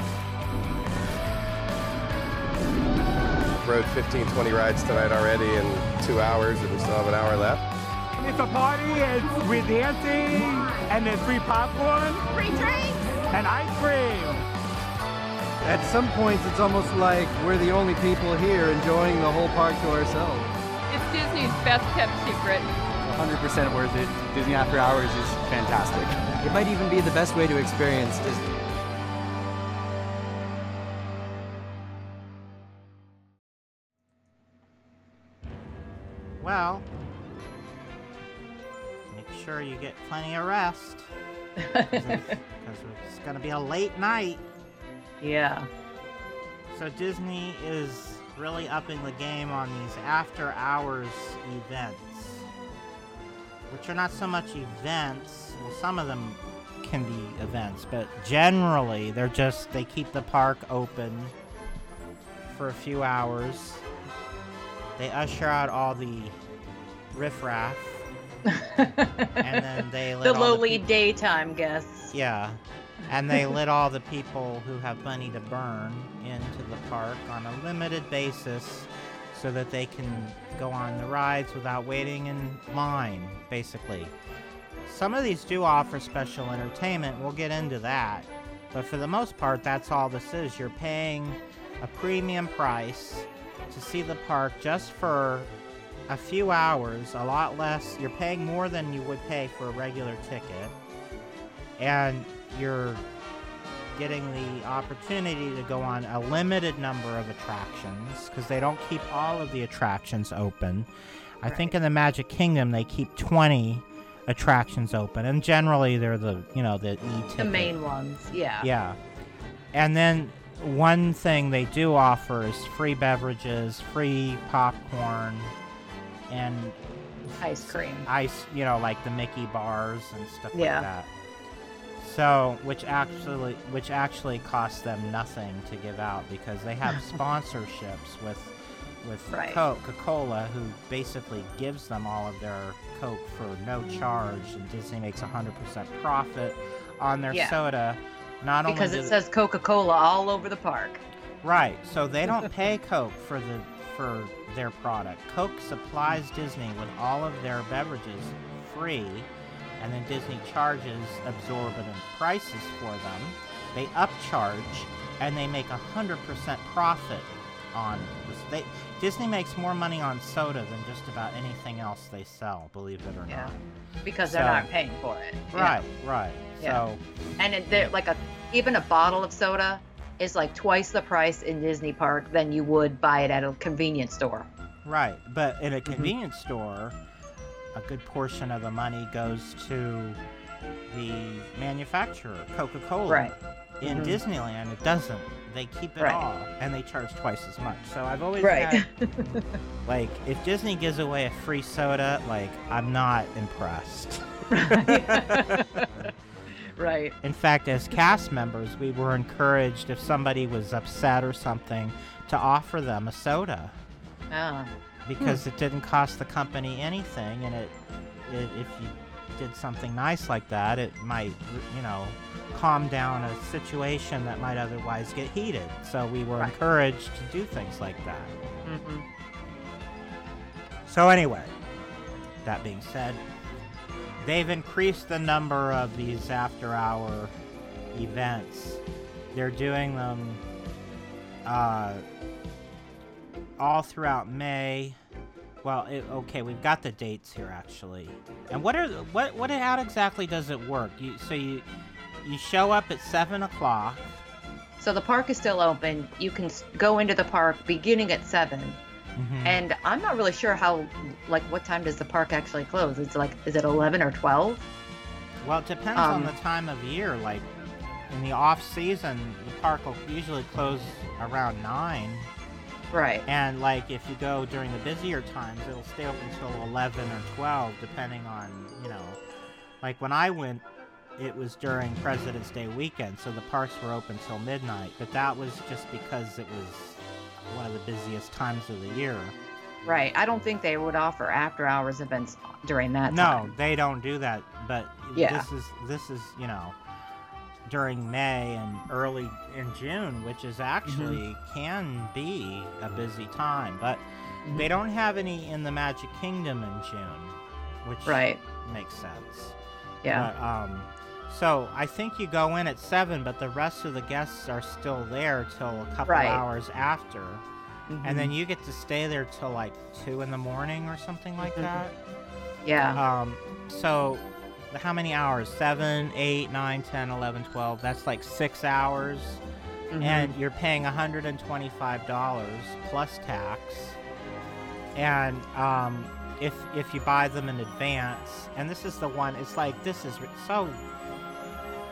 Rode 15, 20 rides tonight already in two hours, and we still have an hour left. It's a party, it's, we're dancing, and there's free popcorn Free drinks. and ice cream. At some points, it's almost like we're the only people here enjoying the whole park to ourselves. It's Disney's best kept secret. 100% worth it. Disney After Hours is fantastic. It might even be the best way to experience Disney. Well, make sure you get plenty of rest because [LAUGHS] it's going to be a late night. yeah. So Disney is really upping the game on these after hours events, which are not so much events. Well, some of them can be events, but generally they're just they keep the park open for a few hours. They usher out all the riffraff, [LAUGHS] and then they let the lowly people- daytime guests. yeah. And they let all the people who have money to burn into the park on a limited basis so that they can go on the rides without waiting in line, basically. Some of these do offer special entertainment, we'll get into that. But for the most part, that's all this is. You're paying a premium price to see the park just for a few hours, a lot less. You're paying more than you would pay for a regular ticket and you're getting the opportunity to go on a limited number of attractions because they don't keep all of the attractions open. I think in the Magic Kingdom they keep 20 attractions open, and generally they're the you know the e The main ones, yeah. yeah. And then one thing they do offer is free beverages, free popcorn, and Ice cream. ice, you know, like the Mickey bars and stuff Yeah. like that. So, which actually, which actually costs them nothing to give out because they have [LAUGHS] sponsorships with, with Right. Coca-Cola, who basically gives them all of their Coke for no charge, and Disney makes a hundred percent profit on their Yeah. soda. Not only Because it says Coca Cola all over the park. Right. So they don't pay Coke for the for their product. Coke supplies Disney with all of their beverages free, and then Disney charges exorbitant prices for them. They upcharge, and they make a hundred percent profit on this. They Disney makes more money on soda than just about anything else they sell. Believe it or Yeah. not. Because they're not paying for it. Right. Right. Yeah. So. And it, they're like a even a bottle of soda is like twice the price in Disney Park than you would buy it at a convenience store. Right, but in Mm-hmm. a convenience store, a good portion of the money goes to the manufacturer, Coca Cola. Right. In Mhm. Disneyland, it doesn't. They keep it Right. all, and they charge twice as much. So I've always Right. had, [LAUGHS] like, if Disney gives away a free soda, like, I'm not impressed. [LAUGHS] Right. In fact, as cast members, we were encouraged if somebody was upset or something to offer them a soda Ah. because it didn't cost the company anything, and it, it if you did something nice like that, it might you know calm down a situation that might otherwise get heated. So we were Right. encouraged to do things like that. hmm So anyway, that being said, they've increased the number of these after-hour events. They're doing them uh, all throughout May. Well, it, okay, we've got the dates here actually. And what are what what how exactly does it work? You so you you show up at seven o'clock. So the park is still open. You can go into the park beginning at 7 Mhm. And I'm not really sure how, like, what time does the park actually close? It's like, is it 11 or 12? Well, it depends on Um, the time of year. Like in the off season, the park will usually close around nine. Right. And like if you go during the busier times, it'll stay open until eleven or twelve, depending on you know. Like when I went, it was during President's Day weekend, so the parks were open till midnight. But that was just because it was one of the busiest times of the year. Right. I don't think they would offer after hours events during that no, time. they don't do that. But Yeah. this is this is you know during May and early in June, which is actually Mm-hmm. can be a busy time. But Mm-hmm. they don't have any in the Magic Kingdom in June, which Right. makes sense. Yeah. But, um, so I think you go in at seven, but the rest of the guests are still there till a couple Right. hours after, and then Mhm. you get to stay there till like two in the morning or something like Mhm. that. Yeah. Um, so how many hours? Seven, eight, nine, ten, eleven, twelve. That's like six hours. Mhm. And you're paying $125 plus tax. And um, if if you buy them in advance, and this is the one, it's like this is so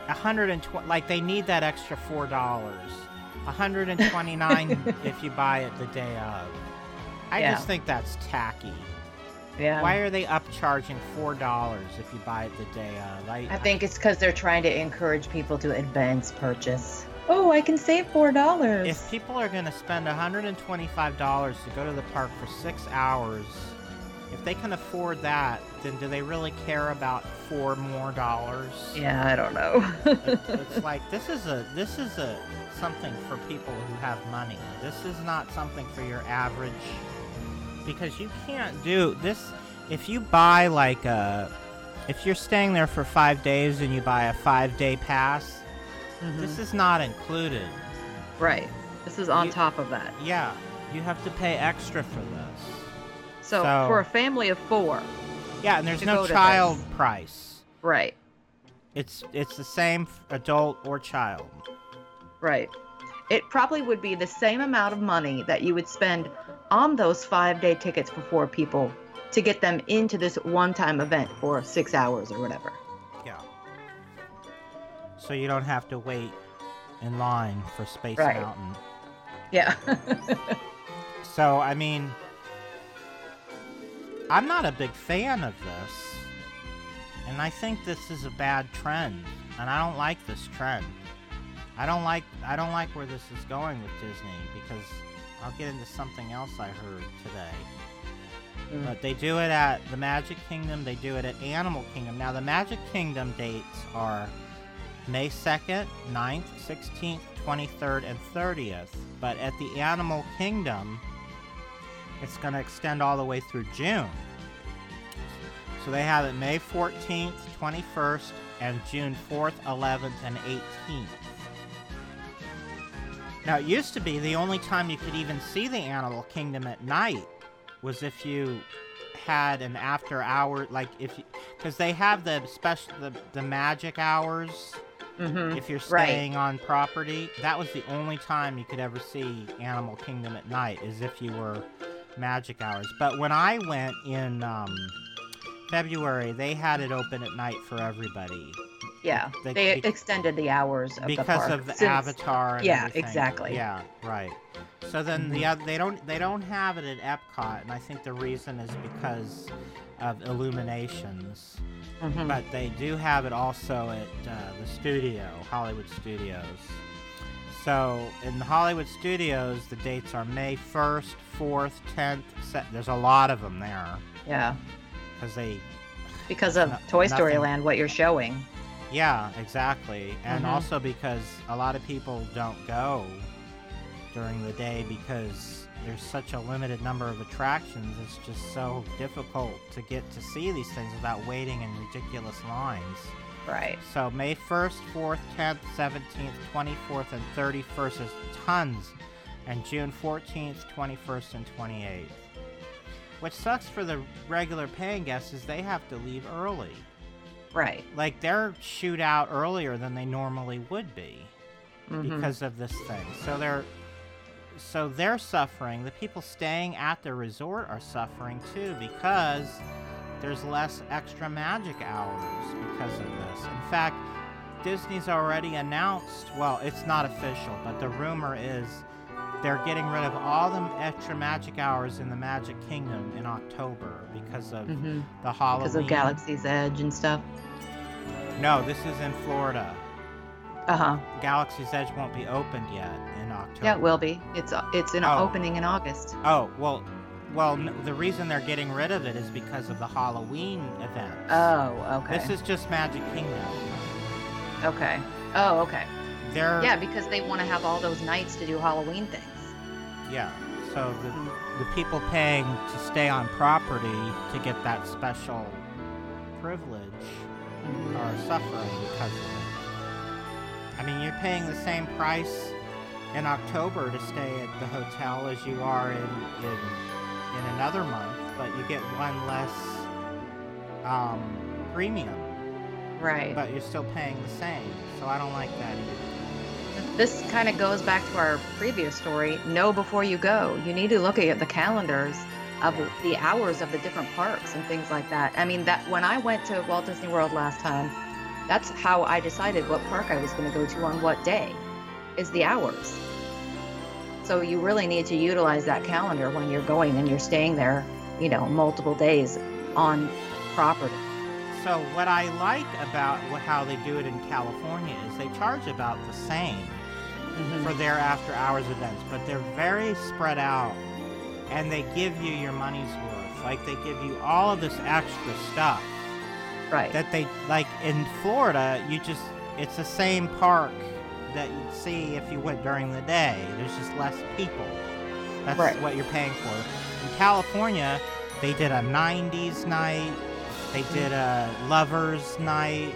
120 like they need that extra four dollars 129 [LAUGHS] if you buy it the day of i Yeah. just think that's tacky yeah. why are they upcharging four dollars if you buy it the day of? I, I think it's because they're trying to encourage people to advance purchase. Oh, I can save four dollars. if people are going to spend hundred and twenty-five dollars to go to the park for six hours, if they can afford that, then do they really care about four more dollars? Yeah, I don't know. It- [LAUGHS] it's like this is a this is a something for people who have money. This is not something for your average because you can't do this if you buy like a if you're staying there for 5 days and you buy a 5-day pass, this Mhm. is not included. right. This is on You- top of that. Yeah, you have to pay extra for this. So, So- for a family of four, Yeah, and there's no child price. right? It's it's the same adult or child. Right. It probably would be the same amount of money that you would spend on those five day tickets for four people to get them into this one time event for six hours or whatever. Yeah. So you don't have to wait in line for Space Right. Mountain. Yeah. [LAUGHS] So I mean, I'm not a big fan of this, and I think this is a bad trend, and I don't like this trend. I don't like I don't like where this is going with Disney because I'll get into something else I heard today. Mm. But they do it at the Magic Kingdom, they do it at Animal Kingdom. Now the Magic Kingdom dates are May 2nd, 9th, 16th, 23rd, and 30th. But at the Animal Kingdom, it's going to extend all the way through June. So they have it May 14th, 21st, and June 4th, 11th, and 18th. Now, it used to be the only time you could even see the Animal Kingdom at night was if you had an after hour, like if you, because they have the special, the, the magic hours. Mhm. If you're Right. staying on property, that was the only time you could ever see Animal Kingdom at night, is if you were magic hours. But when I went in um, February, they had it open at night for everybody. Yeah. They- extended the hours of the because park of the since- Avatar. And yeah, everything. exactly. Yeah, right. So then the other, they don't they don't have it at Epcot, and I think the reason is because of illuminations. Mhm. But they do have it also at uh, the studio, Hollywood Studios. So in the Hollywood Studios, the dates are May 1st, 4th, 10th. Se- there's a lot of them there Yeah. because they Because of No- Toy Story nothing. Land, what you're showing. Yeah, exactly. And Mhm. also because a lot of people don't go during the day because there's such a limited number of attractions. It's just so difficult to get to see these things without waiting in ridiculous lines. Right. So May 1st, 4th, 10th, 17th, 24th, and 31st is tons. And June 14th, 21st, and 28th. Which sucks for the regular paying guests is they have to leave early. Right. Like they're shoot out earlier than they normally would be Mhm. because of this thing. So they're so they're suffering. The people staying at the resort are suffering too because there's less extra magic hours because of this. In fact, Disney's already announced, well, it's not official, but the rumor is they're getting rid of all the extra magic hours in the Magic Kingdom in October because of Mhm. the Halloween. Because of Galaxy's Edge and stuff. No, this is in Florida. Uh huh. Galaxy's Edge won't be opened yet in October. Yeah, it will be. It's it's an Oh. opening in August. Oh well, well, the reason they're getting rid of it is because of the Halloween event. Oh, okay. This is just Magic Kingdom. Okay. Oh, okay. They're Yeah, because they want to have all those nights to do Halloween things. yeah. So the the people paying to stay on property to get that special privilege mm-hmm. are suffering because of it. I mean, you're paying the same price in October to stay at the hotel as you are in in, in another month, but you get one less um, premium. Right. But you're still paying the same, so I don't like that either. This kind of goes back to our previous story. Know before you go. You need to look at the calendars of the hours of the different parks and things like that. I mean, that when I went to Walt Disney World last time, that's how I decided what park I was going to go to on what day, is the hours. So you really need to utilize that calendar when you're going and you're staying there, you know, multiple days on property. So what I like about how they do it in California is they charge about the same Mm-hmm. for their after hours events, but they're very spread out and they give you your money's worth. Like they give you all of this extra stuff. Right. That they like in Florida, you just it's the same park that you'd see if you went during the day. There's just less people. That's Right. what you're paying for. In California, they did a 90s night. They mm. did a lovers night.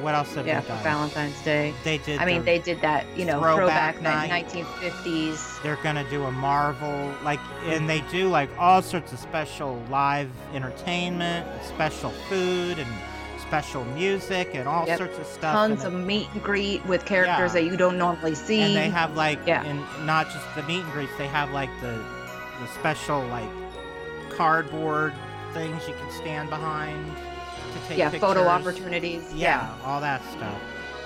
What else have Yeah, they done? Valentine's Day. They did. I mean, they did that, you know, throwback throwback, night. 1950s. They're gonna do a Marvel, like, and they do like all sorts of special live entertainment, special food, and special music and all Yep. sorts of stuff. Tons and of meet and greet with characters Yeah. that you don't normally see. and they have like Yeah. and not just the meet and greets they have like the the special like cardboard things you can stand behind to take yeah, pictures. photo opportunities. yeah, all that stuff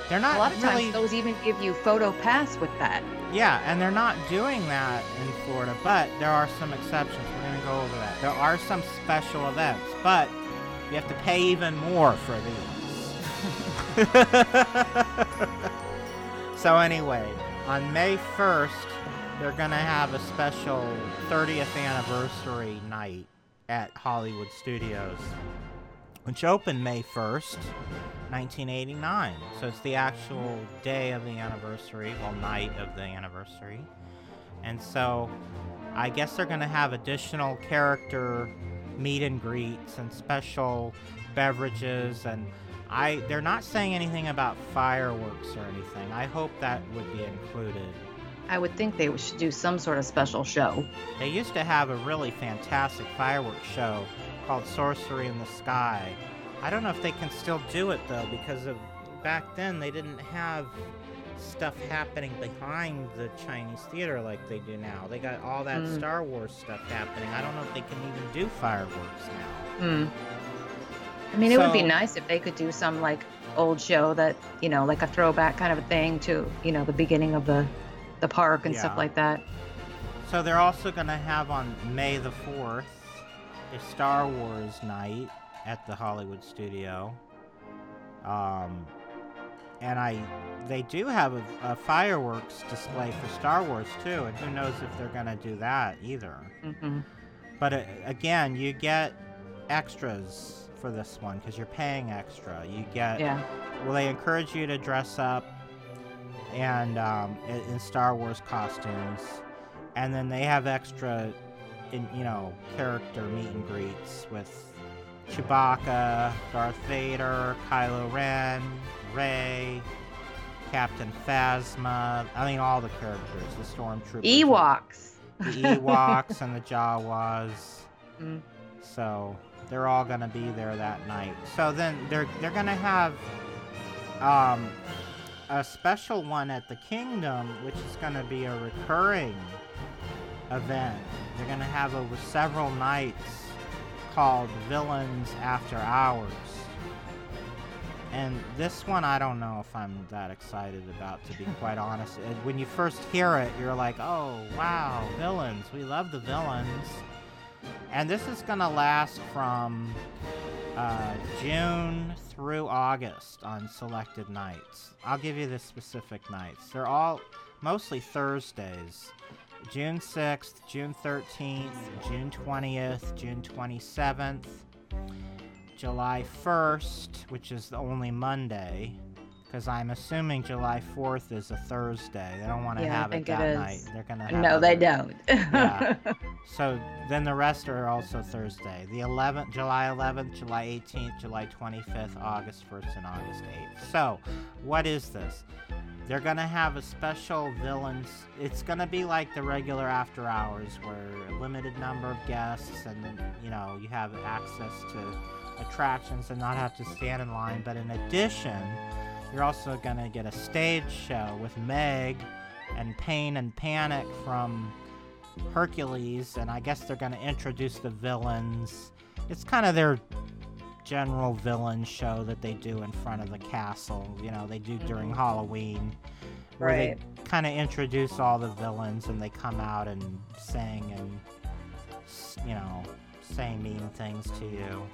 they're not A lot of really times those even give you photo pass with that. yeah and they're not doing that in florida but there are some exceptions we're going to go over that there are some special events but you have to pay even more for these. [LAUGHS] So anyway on may 1st they're going to have a special 30th anniversary night at hollywood studios which opened may 1st 1989 so it's the actual day of the anniversary well night of the anniversary. And so i guess they're going to have additional character meet and greets and special beverages and i they're not saying anything about fireworks or anything i hope that would be included I would think they should do some sort of special show. they used to have a really fantastic fireworks show called Sorcery in the Sky. I don't know if they can still do it though, because of back then they didn't have stuff happening behind the Chinese theater like they do now. They got all that Mm. Star Wars stuff happening. I don't know if they can even do fireworks now. Hmm. I mean, it would be nice if they could do some like old show that you know, like a throwback kind of a thing to you know the beginning of the the park and Yeah. stuff like that. So they're also going to have on May the 4th a Star Wars night at the Hollywood studio. Um, and I, they do have a, a fireworks display for Star Wars too, and who knows if they're going to do that either. hmm But uh, again, you get extras for this one because you're paying extra. You get Yeah. well, they encourage you to dress up and um, in, in Star Wars costumes, and then they have extra, in you know, character meet and greets with Chewbacca, Darth Vader, Kylo Ren, Rey, Captain Phasma. I mean, all the characters, the stormtroopers, Ewoks. the [LAUGHS] Ewoks, and the Jawas. Mm. So they're all gonna be there that night. So then they're they're gonna have um, a special one at the Kingdom, which is gonna be a recurring event. They're gonna have over several nights called Villains After Hours. And this one, I don't know if I'm that excited about, to be quite honest. Uh, When you first hear it, you're like, oh, wow, villains. We love the villains. And this is going to last from uh, June through August on selected nights. I'll give you the specific nights. They're all mostly Thursdays. June 6th, June 13th, June 20th, June 27th, July 1st, which is the only Monday, because I'm assuming July 4th is a Thursday. They don't want to Yeah, have it think it night. They're gonna have No, they other- don't. [LAUGHS] yeah. So then the rest are also Thursday. The 11th, July 11th, July 18th, July 25th, August 1st, and August 8th. So, what is this? They're gonna have a special villains. It's gonna be like the regular after hours, where a limited number of guests, and then you know you have access to attractions and not have to stand in line. But in addition, you're also gonna get a stage show with Meg and Pain and Panic from Hercules, and I guess they're going to introduce the villains. It's kind of their general villain show that they do in front of the castle. You know, they do during mm-hmm. Halloween, where Right. they kind of introduce all the villains and they come out and sing and, you know, say mean things to you.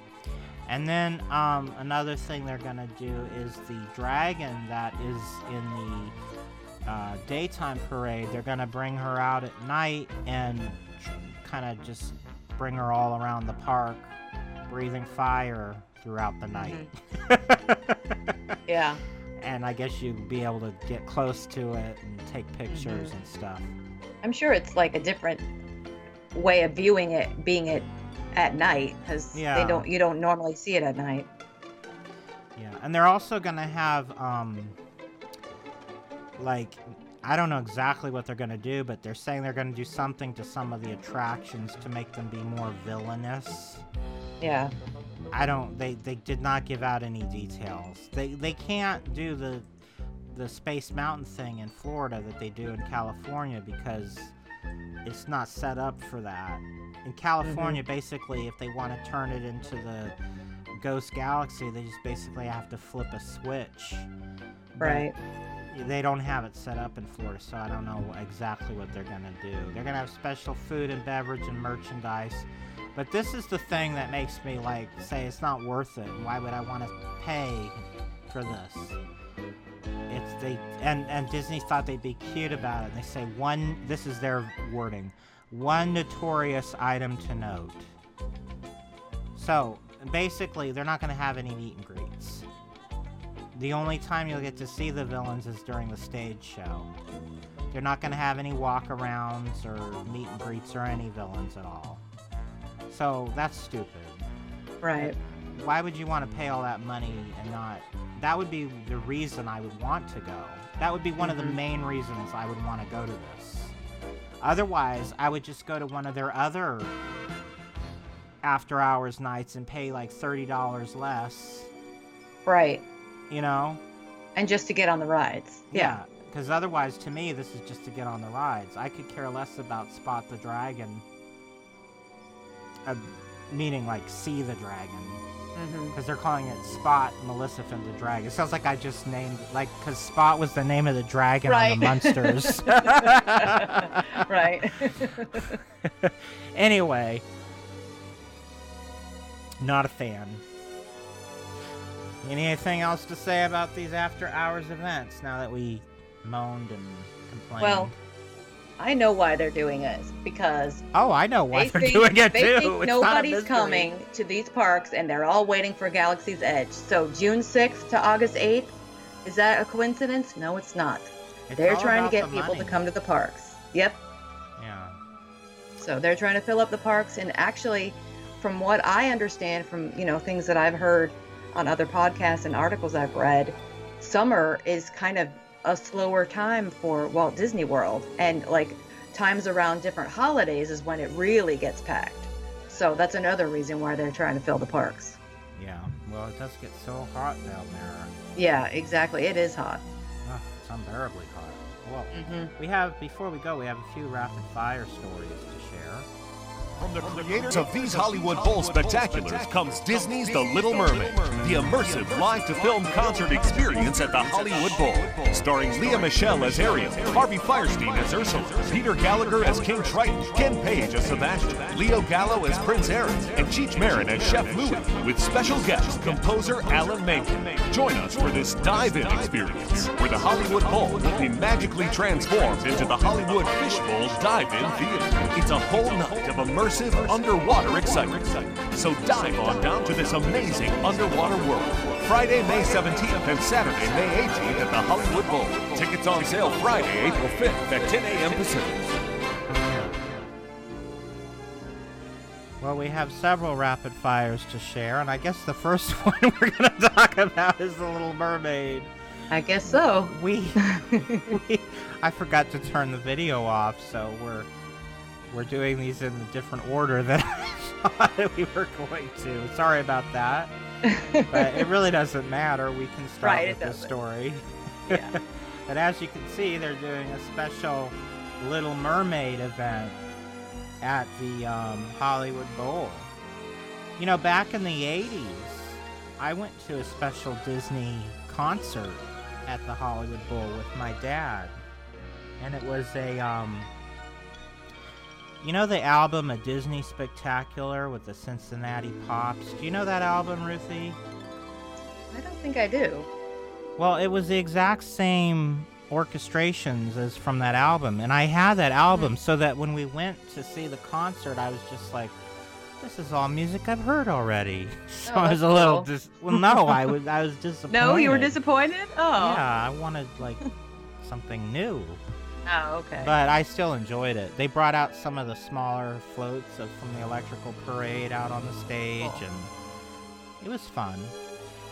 And then um, another thing they're going to do is the dragon that is in the uh, daytime parade. They're going to bring her out at night and kind of just bring her all around the park, breathing fire throughout the night. [LAUGHS] Yeah. and I guess you'd be able to get close to it and take pictures and stuff. I'm sure it's like a different way of viewing it, being it at night, because Yeah. they don't you don't normally see it at night. Yeah, and they're also gonna have um like I don't know exactly what they're gonna do, but they're saying they're gonna do something to some of the attractions to make them be more villainous. Yeah. I don't. They they did not give out any details. They they can't do the the Space Mountain thing in Florida that they do in California because it's not set up for that. In California, mm-hmm. basically, if they want to turn it into the Ghost Galaxy, they just basically have to flip a switch. But Right. They don't have it set up in Florida, so I don't know exactly what they're gonna do. They're gonna have special food and beverage and merchandise. But this is the thing that makes me like say it's not worth it. Why would I want to pay for this? It's they and and Disney thought they'd be cute about it. They say one. This is their wording. One notorious item to note. So basically, they're not going to have any meet and greets. The only time you'll get to see the villains is during the stage show. They're not going to have any walk-arounds or meet and greets or any villains at all. So that's stupid. Right. Why would you want to pay all that money and not? That would be the reason I would want to go. That would be one of the mm-hmm. main reasons I would want to go to this. Otherwise, I would just go to one of their other after hours nights and pay like $30 less, Right. you know? And just to get on the rides. Yeah. Because otherwise, to me, this is just to get on the rides. I could care less about Spot the Dragon. Uh, meaning, like, see the dragon. Mhm. Because they're calling it Spot Maleficent the Dragon. It sounds like I just named, like, because Spot was the name of the dragon on the Right. Munsters. [LAUGHS] right. [LAUGHS] anyway, not a fan. Anything else to say about these after hours events now that we moaned and complained? Well, I know why they're doing it because oh, I know why they they're think, doing it they too. think It's nobody's coming to these parks and they're all waiting for Galaxy's Edge. So June 6th to August 8th, is that a coincidence? No, it's not. It's they're trying to get people money. to come to the parks. Yep. Yeah. So they're trying to fill up the parks and actually from what I understand from, you know, things that I've heard on other podcasts and articles I've read, summer is kind of a slower time for Walt Disney World and like times around different holidays is when it really gets packed. So that's another reason why they're trying to fill the parks. Yeah. Well, it does get so hot down there. Yeah, exactly. It is hot. Oh, it's unbearably hot. Well, Mhm. we have before we go, we have a few rapid fire stories to share. From the creators of these Hollywood Bowl spectaculars comes Disney's The Little Mermaid, the immersive live-to-film concert experience at the Hollywood Bowl. Starring Lea Michele as Ariel, Harvey Fierstein as Ursula, Peter Gallagher as King Triton, Ken Page as Sebastian, Leo Gallo as Prince Eric, and Cheech Marin as Chef Louis, with special guest composer Alan Menken. Join us for this dive-in experience, where the Hollywood Bowl will be magically transformed into the Hollywood Fishbowl Dive-In Theater. It's a whole night of immersive underwater excitement. So dive on down to this amazing underwater world. Friday, May 17th and Saturday, May 18th at the Hollywood Bowl. Tickets on sale Friday, April 5th at 10 a.m. Pacific. Well, we have several rapid fires to share, and I guess the first [LAUGHS] one we're going to talk about is the Little Mermaid. I guess so. We, [LAUGHS] we I forgot to turn the video off, so we're we're doing these in a different order than [LAUGHS] I thought we were going to. Sorry about that, but it really doesn't matter. We can start Right, with it the story. Yeah. [LAUGHS] but as you can see, they're doing a special Little Mermaid event at the um, Hollywood Bowl. You know, back in the 80s, I went to a special Disney concert at the Hollywood Bowl with my dad. And it was a, um, you know, the album A Disney Spectacular with the Cincinnati Pops? Do you know that album, Ruthie? I don't think I do. Well, it was the exact same orchestrations as from that album, and I had that album hmm. so that when we went to see the concert, I was just like, "This is all music I've heard already." [LAUGHS] So Oh, I was a little cool. dis. Well, no, I [LAUGHS] was I was disappointed. No, you were disappointed? Oh. Yeah, I wanted like [LAUGHS] something new, Oh, okay. but I still enjoyed it. They brought out some of the smaller floats of, from the electrical parade out on the stage, Cool. and it was fun.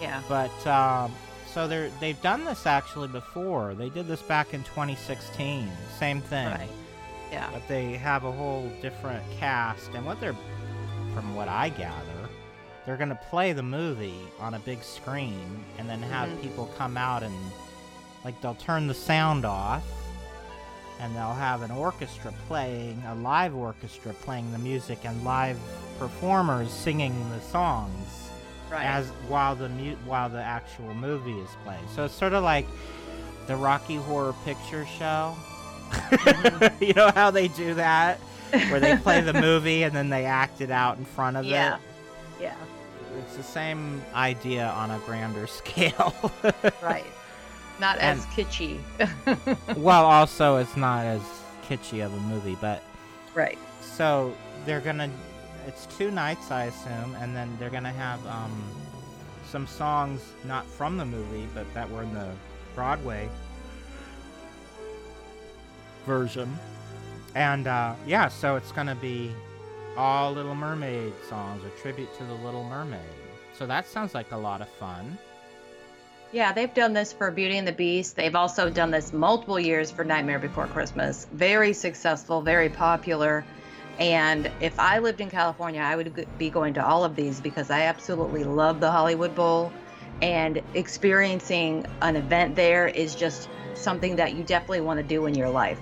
yeah. But um, so they're they've done this actually before. They did this back in 2016. Same thing. Right. Yeah. But they have a whole different cast, and what they're, from what I gather, they're gonna play the movie on a big screen and then have Mhm. people come out and like they'll turn the sound off and they'll have an orchestra playing a live orchestra playing the music and live performers singing the songs Right. as while the mu- while the actual movie is playing. So it's sort of like the Rocky Horror Picture Show. Mm-hmm. [LAUGHS] you know how they do that, where they play the [LAUGHS] movie and then they act it out in front of Yeah. it. Yeah. It's the same idea on a grander [LAUGHS] scale. Right. Not And- as kitschy. [LAUGHS] well, also it's not as kitschy of a movie, but right. so they're gonna. It's two nights, I assume, and then they're gonna have um, some songs not from the movie, but that were in the Broadway version. And uh, yeah, so it's gonna be all Little Mermaid songs, a tribute to the Little Mermaid. So that sounds like a lot of fun. Yeah, they've done this for Beauty and the Beast. They've also done this multiple years for Nightmare Before Christmas. Very successful, very popular. And if I lived in California, I would be going to all of these because I absolutely love the Hollywood Bowl. And experiencing an event there is just something that you definitely want to do in your life.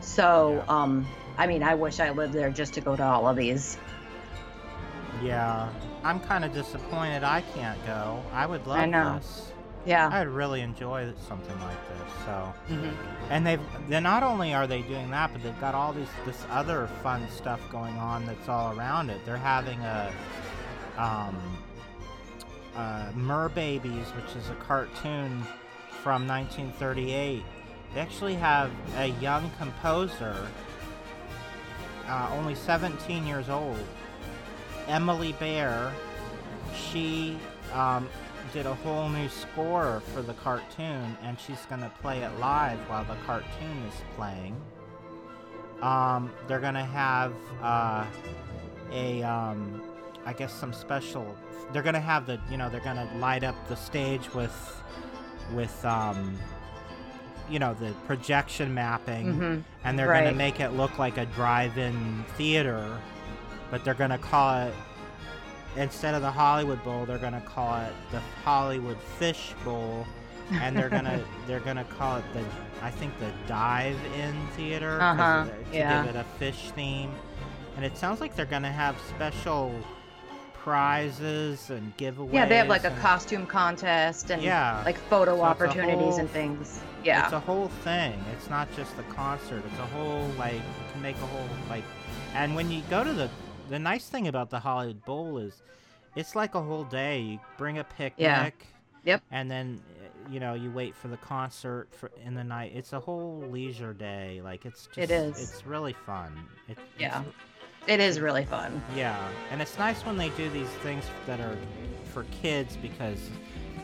So, um, I mean, I wish I lived there just to go to all of these. Yeah, I'm kind of disappointed I can't go. I would love I know. this. Yeah. I'd really enjoy something like this. So, Mhm. and they've they not only are they doing that, but they've got all these this other fun stuff going on that's all around it. They're having a um, uh, Merbabies, which is a cartoon from 1938. They actually have a young composer, uh, only 17 years old, Emily Bear. She um, did a whole new score for the cartoon, and she's gonna play it live while the cartoon is playing. Um, they're gonna have uh, a, um, I guess, some special. They're gonna have the, you know, they're gonna light up the stage with, with, um, you know, the projection mapping, Mhm. and they're gonna make it look like a drive-in theater, but they're gonna call it instead of the Hollywood Bowl, they're gonna call it the Hollywood Fish Bowl, and they're gonna [LAUGHS] they're gonna call it the I think the Dive In Theater Uh-huh, to yeah. give it a fish theme, and it sounds like they're gonna have special prizes and giveaways. Yeah, they have like a costume contest and Yeah. like photo So opportunities whole- and things. Yeah. It's a whole thing. It's not just the concert. It's a whole like you can make a whole like and when you go to the the nice thing about the Hollywood Bowl is it's like a whole day. You bring a picnic. Yep. And then uh, you know, you wait for the concert for in the night. It's a whole leisure day. Like it's just It is. it's really fun. It, Yeah. It is really fun. yeah, and it's nice when they do these things that are for kids because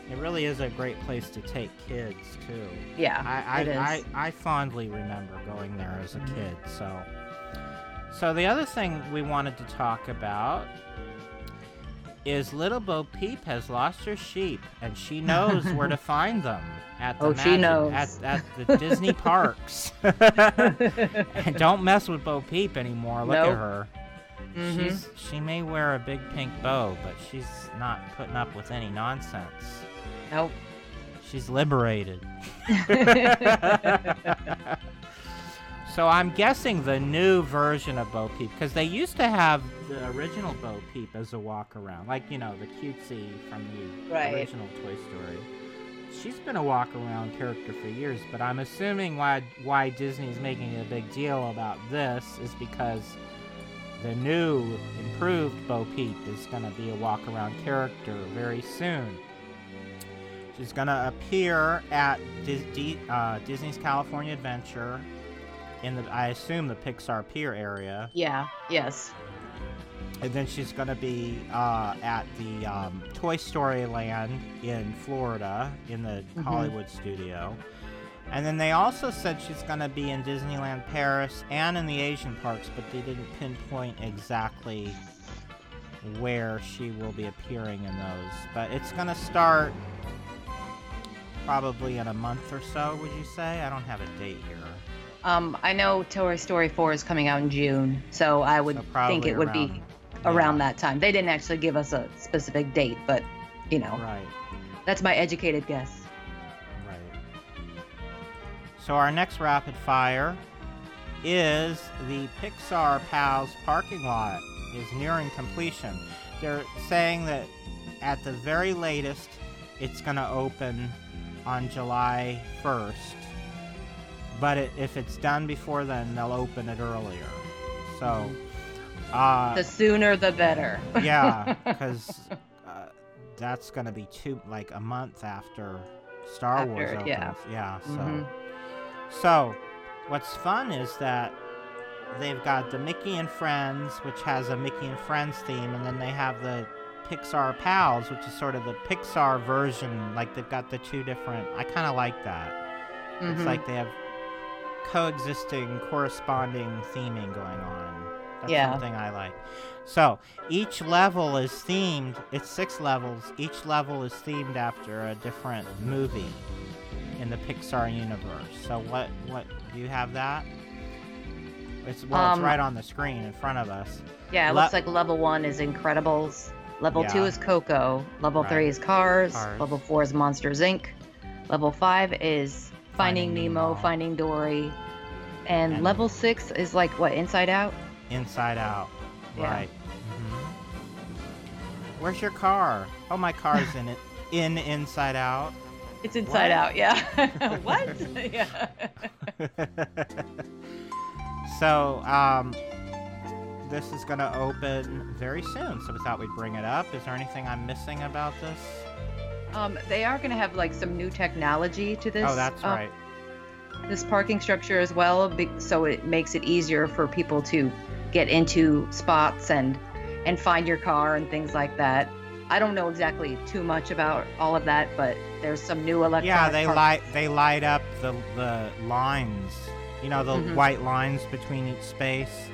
it really is a great place to take kids too. Yeah, I I. I, I fondly remember going there as a kid. So, so the other thing we wanted to talk about is Little Bo Peep has lost her sheep, and she knows where to [LAUGHS] find them at the Oh, she knows. at at the Disney [LAUGHS] parks. [LAUGHS] and don't mess with Bo Peep anymore. Look Nope. at her. Mhm. She's she may wear a big pink bow, but she's not putting up with any nonsense. Nope. She's liberated. So I'm guessing the new version of Bo Peep, because they used to have the original Bo Peep as a walk around, like you know the cutesy from the Right. original Toy Story. She's been a walk around character for years, but I'm assuming why why Disney's making a big deal about this is because the new improved Bo Peep is going to be a walk around character very soon. She's going to appear at Dis- D- uh, Disney's California Adventure in the, I assume, the Pixar Pier area. Yeah. Yes. And then she's going to be uh, at the um, Toy Story Land in Florida in the Mhm. Hollywood studio. And then they also said she's going to be in Disneyland Paris and in the Asian parks, but they didn't pinpoint exactly where she will be appearing in those. But it's going to start probably in a month or so, would you say? I don't have a date here. Um, I know Toy Story 4 is coming out in June, so I would So think it would be around around that time. They didn't actually give us a specific date, but you know, Right. that's my educated guess. Right. So our next rapid fire is the Pixar Pals parking lot is nearing completion. They're saying that at the very latest, it's going to open on July 1st. But it, if it's done before then, they'll open it earlier. So, uh, the sooner the better. yeah, [LAUGHS] because uh, that's going to be two like a month after Star After Wars opens. yeah. Yeah. So, Mhm. so what's fun is that they've got the Mickey and Friends, which has a Mickey and Friends theme, and then they have the Pixar Pals, which is sort of the Pixar version. Like they've got the two different. I kind of like that. It's Mhm. like they have coexisting, corresponding theming going on. That's Yeah. something I like. So each level is themed. It's six levels. Each level is themed after a different movie in the Pixar universe. So what? What do you have that? It's well, it's Um, right on the screen in front of us. Yeah, it Le- looks like level one is Incredibles. Level two is Coco. Level Right. three is Cars. Cars. Level four is Monsters Inc. Level five is Finding, Nemo. Finding Dory. And, And- level six is like what, Inside Out? Inside Out. Yeah. Right. hmm Where's your car? Oh, my car's in it. [LAUGHS] In Inside Out. It's Inside What? Out, yeah. [LAUGHS] [LAUGHS] what? yeah. So, um, this is going to open very soon. So we thought we'd bring it up. Is there anything I'm missing about this? Um, they are going to have like some new technology to this. oh, that's uh, right. This parking structure as well, so it makes it easier for people to get into spots and and find your car and things like that. I don't know exactly too much about all of that, but there's some new electronic. Yeah, they park- light they light up the the lines. You know the Mhm. white lines between each space.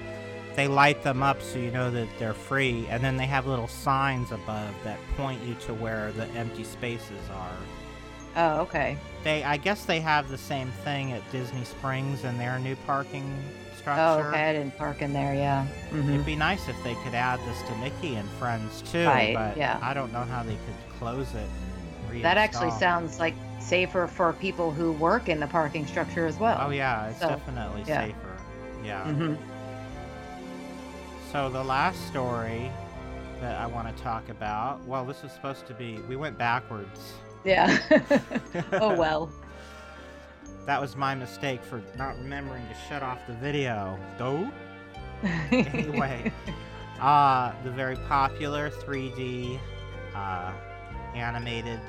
They light them up so you know that they're free, and then they have little signs above that point you to where the empty spaces are. Oh, okay. They, I guess they have the same thing at Disney Springs and their new parking structure. Oh, okay. I didn't park in there. Yeah. Mhm. It'd be nice if they could add this to Mickey and Friends too, Right, but yeah. I don't know how they could close it. and That actually sounds like safer for people who work in the parking structure as well. Oh yeah, it's So, definitely yeah. safer. Yeah. Mhm. So the last story that I want to talk about, well, this was supposed to be. We went backwards. Yeah. [LAUGHS] oh [LAUGHS] well. That was my mistake for not remembering to shut off the video. Though. [LAUGHS] anyway, uh, the very popular 3D uh, animated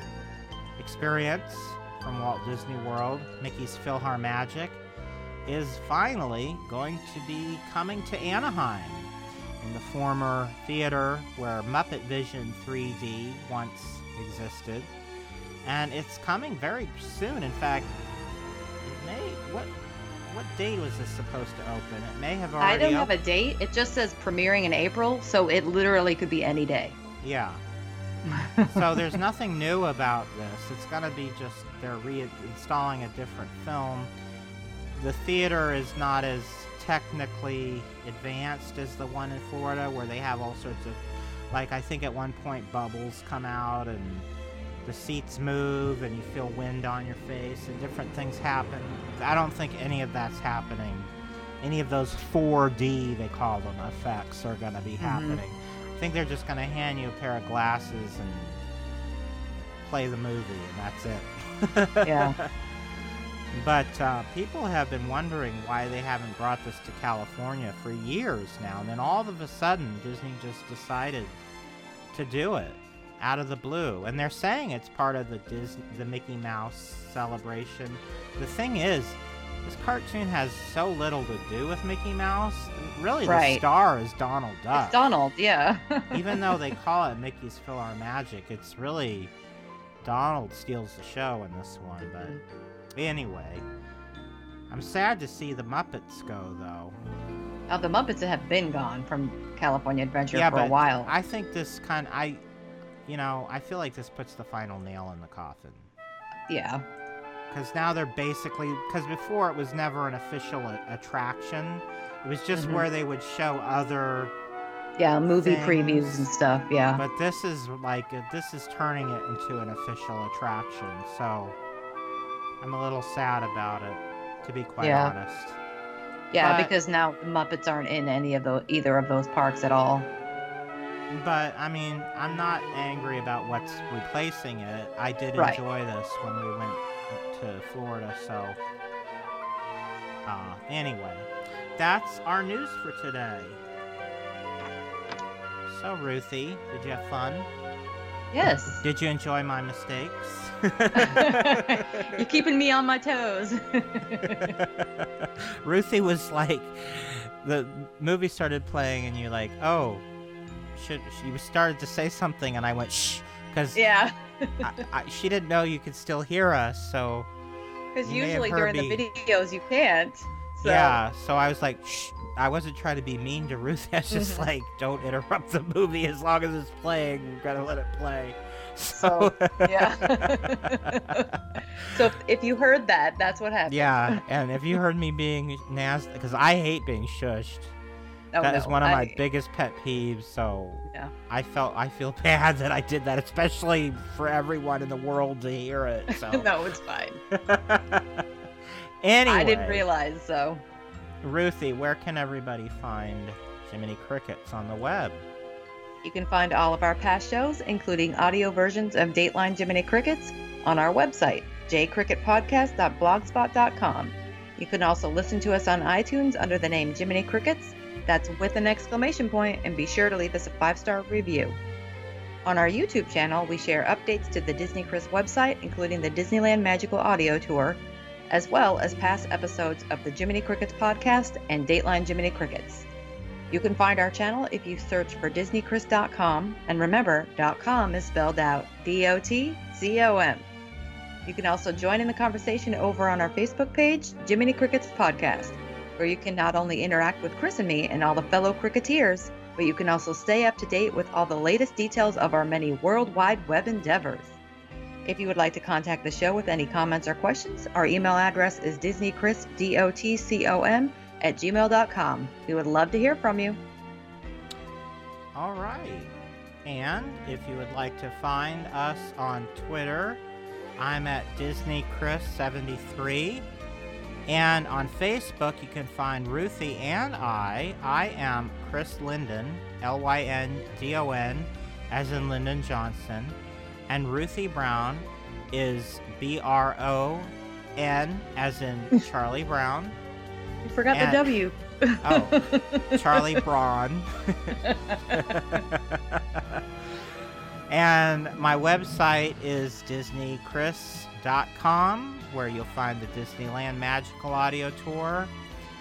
experience from Walt Disney World, Mickey's PhilharMagic, is finally going to be coming to Anaheim in the former theater where Muppet Vision 3D once existed. And it's coming very soon. In fact, it may. What what date was this supposed to open? It may have already. I don't have a date. It just says premiering in April, so it literally could be any day. Yeah. [LAUGHS] so there's nothing new about this. It's gonna be just they're reinstalling a different film. The theater is not as technically advanced as the one in Florida, where they have all sorts of, like I think at one point bubbles come out and the seats move and you feel wind on your face and different things happen. I don't think any of that's happening. Any of those 4D they call them effects are gonna be mm-hmm. happening. I think they're just gonna hand you a pair of glasses and play the movie, and that's it. Yeah. [LAUGHS] But uh, people have been wondering why they haven't brought this to California for years now, and then all of a sudden Disney just decided to do it out of the blue, and they're saying it's part of the Disney, the Mickey Mouse celebration. The thing is, this cartoon has so little to do with Mickey Mouse. Really, the star is Donald Duck. It's Donald, yeah. [LAUGHS] Even though they call it Mickey's Fill Our PhilharMagic, it's really Donald steals the show in this one. But anyway, I'm sad to see the Muppets go, though. Now, the Muppets have been gone from California Adventure yeah, for a while. I think this kind, of, I, you know, I feel like this puts the final nail in the coffin. Yeah. Because now they're basically, because before it was never an official a- attraction. It was just Mhm. where they would show other Yeah, movie things. previews and stuff. Yeah. But this is like this is turning it into an official attraction, so I'm a little sad about it, to be quite Yeah. honest. yeah, but- because now the Muppets aren't in any of the either of those parks at all. But I mean, I'm not angry about what's replacing it. I did Right. enjoy this when we went to Florida, so uh, anyway, that's our news for today. So Ruthie, did you have fun? Yes. Did you enjoy my mistakes? [LAUGHS] You're keeping me on my toes. [LAUGHS] Ruthie was like, the movie started playing, and you're like, oh, should she started to say something, and I went shh, because yeah. I, I, she didn't know you could still hear us, so [LAUGHS] Because You usually during the videos you can't. [LAUGHS] So. yeah. So I was like, shh. I wasn't trying to be mean to Ruthie. [LAUGHS] I was just Mhm. like, don't interrupt the movie as long as it's playing. We're gonna let it play. [LAUGHS] So, yeah. So if, if you heard that, that's what happened. yeah. And if you heard me being nasty, because I hate being shushed. Oh, That is no, one of my I- biggest pet peeves. So Yeah. I felt I feel bad that I did that, especially for everyone in the world to hear it. So no, it's fine. Anyway, I didn't realize so. Ruthie, where can everybody find Jiminy Crickets on the web? You can find all of our past shows, including audio versions of Dateline Jiminy Crickets, on our website, jcricketpodcast.blogspot.com. You can also listen to us on iTunes under the name Jiminy Crickets. That's with an exclamation point, and be sure to leave us a five star review. On our YouTube channel, we share updates to the Disney Chris website, including the Disneyland Magical Audio Tour, as well as past episodes of the Jiminy Crickets podcast and Dateline Jiminy Crickets. You can find our channel if you search for DisneyChris.com, and remember, .com is spelled out D-O-T-C-O-M. You can also join in the conversation over on our Facebook page, Jiminy Crickets Podcast, where you can not only interact with Chris and me and all the fellow Cricketeers, but you can also stay up to date with all the latest details of our many worldwide web endeavors. If you would like to contact the show with any comments or questions, our email address is DisneyChris, D-O-T-C-O-M, at gmail.com. We would love to hear from you. All right. And if you would like to find us on Twitter, I'm at DisneyChris73. And on Facebook, you can find Ruthie and I. I am Chris Lyndon, L Y N D O N, as in Lyndon Johnson. And Ruthie Brown is B R O N, as in [LAUGHS] Charlie Brown. You forgot And- the W. Oh, Charlie Braun. [LAUGHS] and my website is disneychris.com, where you'll find the Disneyland Magical Audio Tour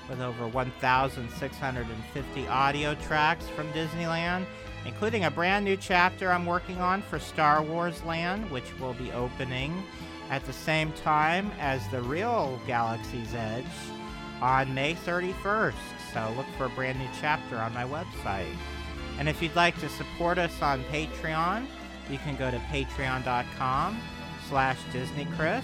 with over 1,650 audio tracks from Disneyland, including a brand new chapter I'm working on for Star Wars Land, which will be opening at the same time as the real Galaxy's Edge on May 31st. So look for a brand new chapter on my website. And if you'd like to support us on Patreon, you can go to patreon.com slash disneychris.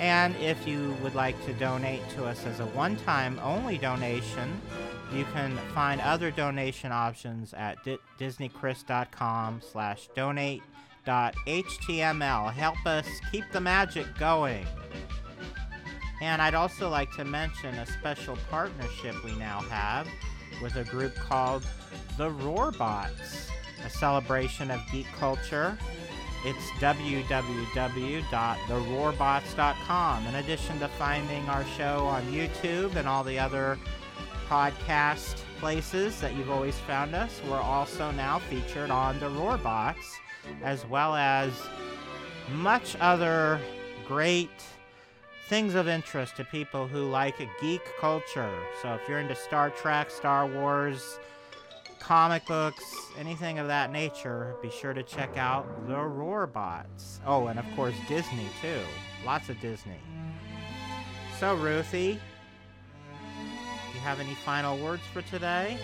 And if you would like to donate to us as a one-time only donation, you can find other donation options at di- disneychris.com slash donate.html. Help us keep the magic going. And I'd also like to mention a special partnership we now have with a group called The Roarbots, a celebration of geek culture. It's www.theroarbots.com. In addition to finding our show on YouTube and all the other podcast places that you've always found us, we're also now featured on The Roarbots, as well as much other great things of interest to people who like a geek culture. So if you're into Star Trek, Star Wars, comic books, anything of that nature, be sure to check out the Roarbots. Oh, and of course Disney too. Lots of Disney. So Ruthie, you have any final words for today?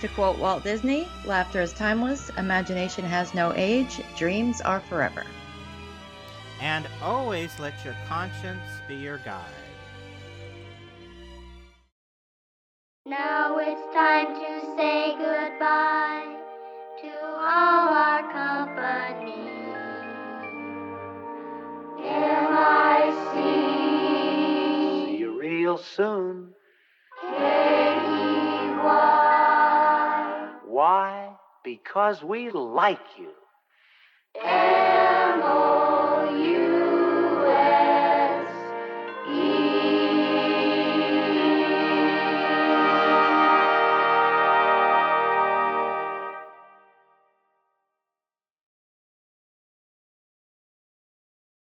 To quote Walt Disney, laughter is timeless, imagination has no age, dreams are forever. And always let your conscience be your guide. Now it's time to say goodbye to all our company. M-I-C. Real soon. K-E-Y. Why? Because we like you. M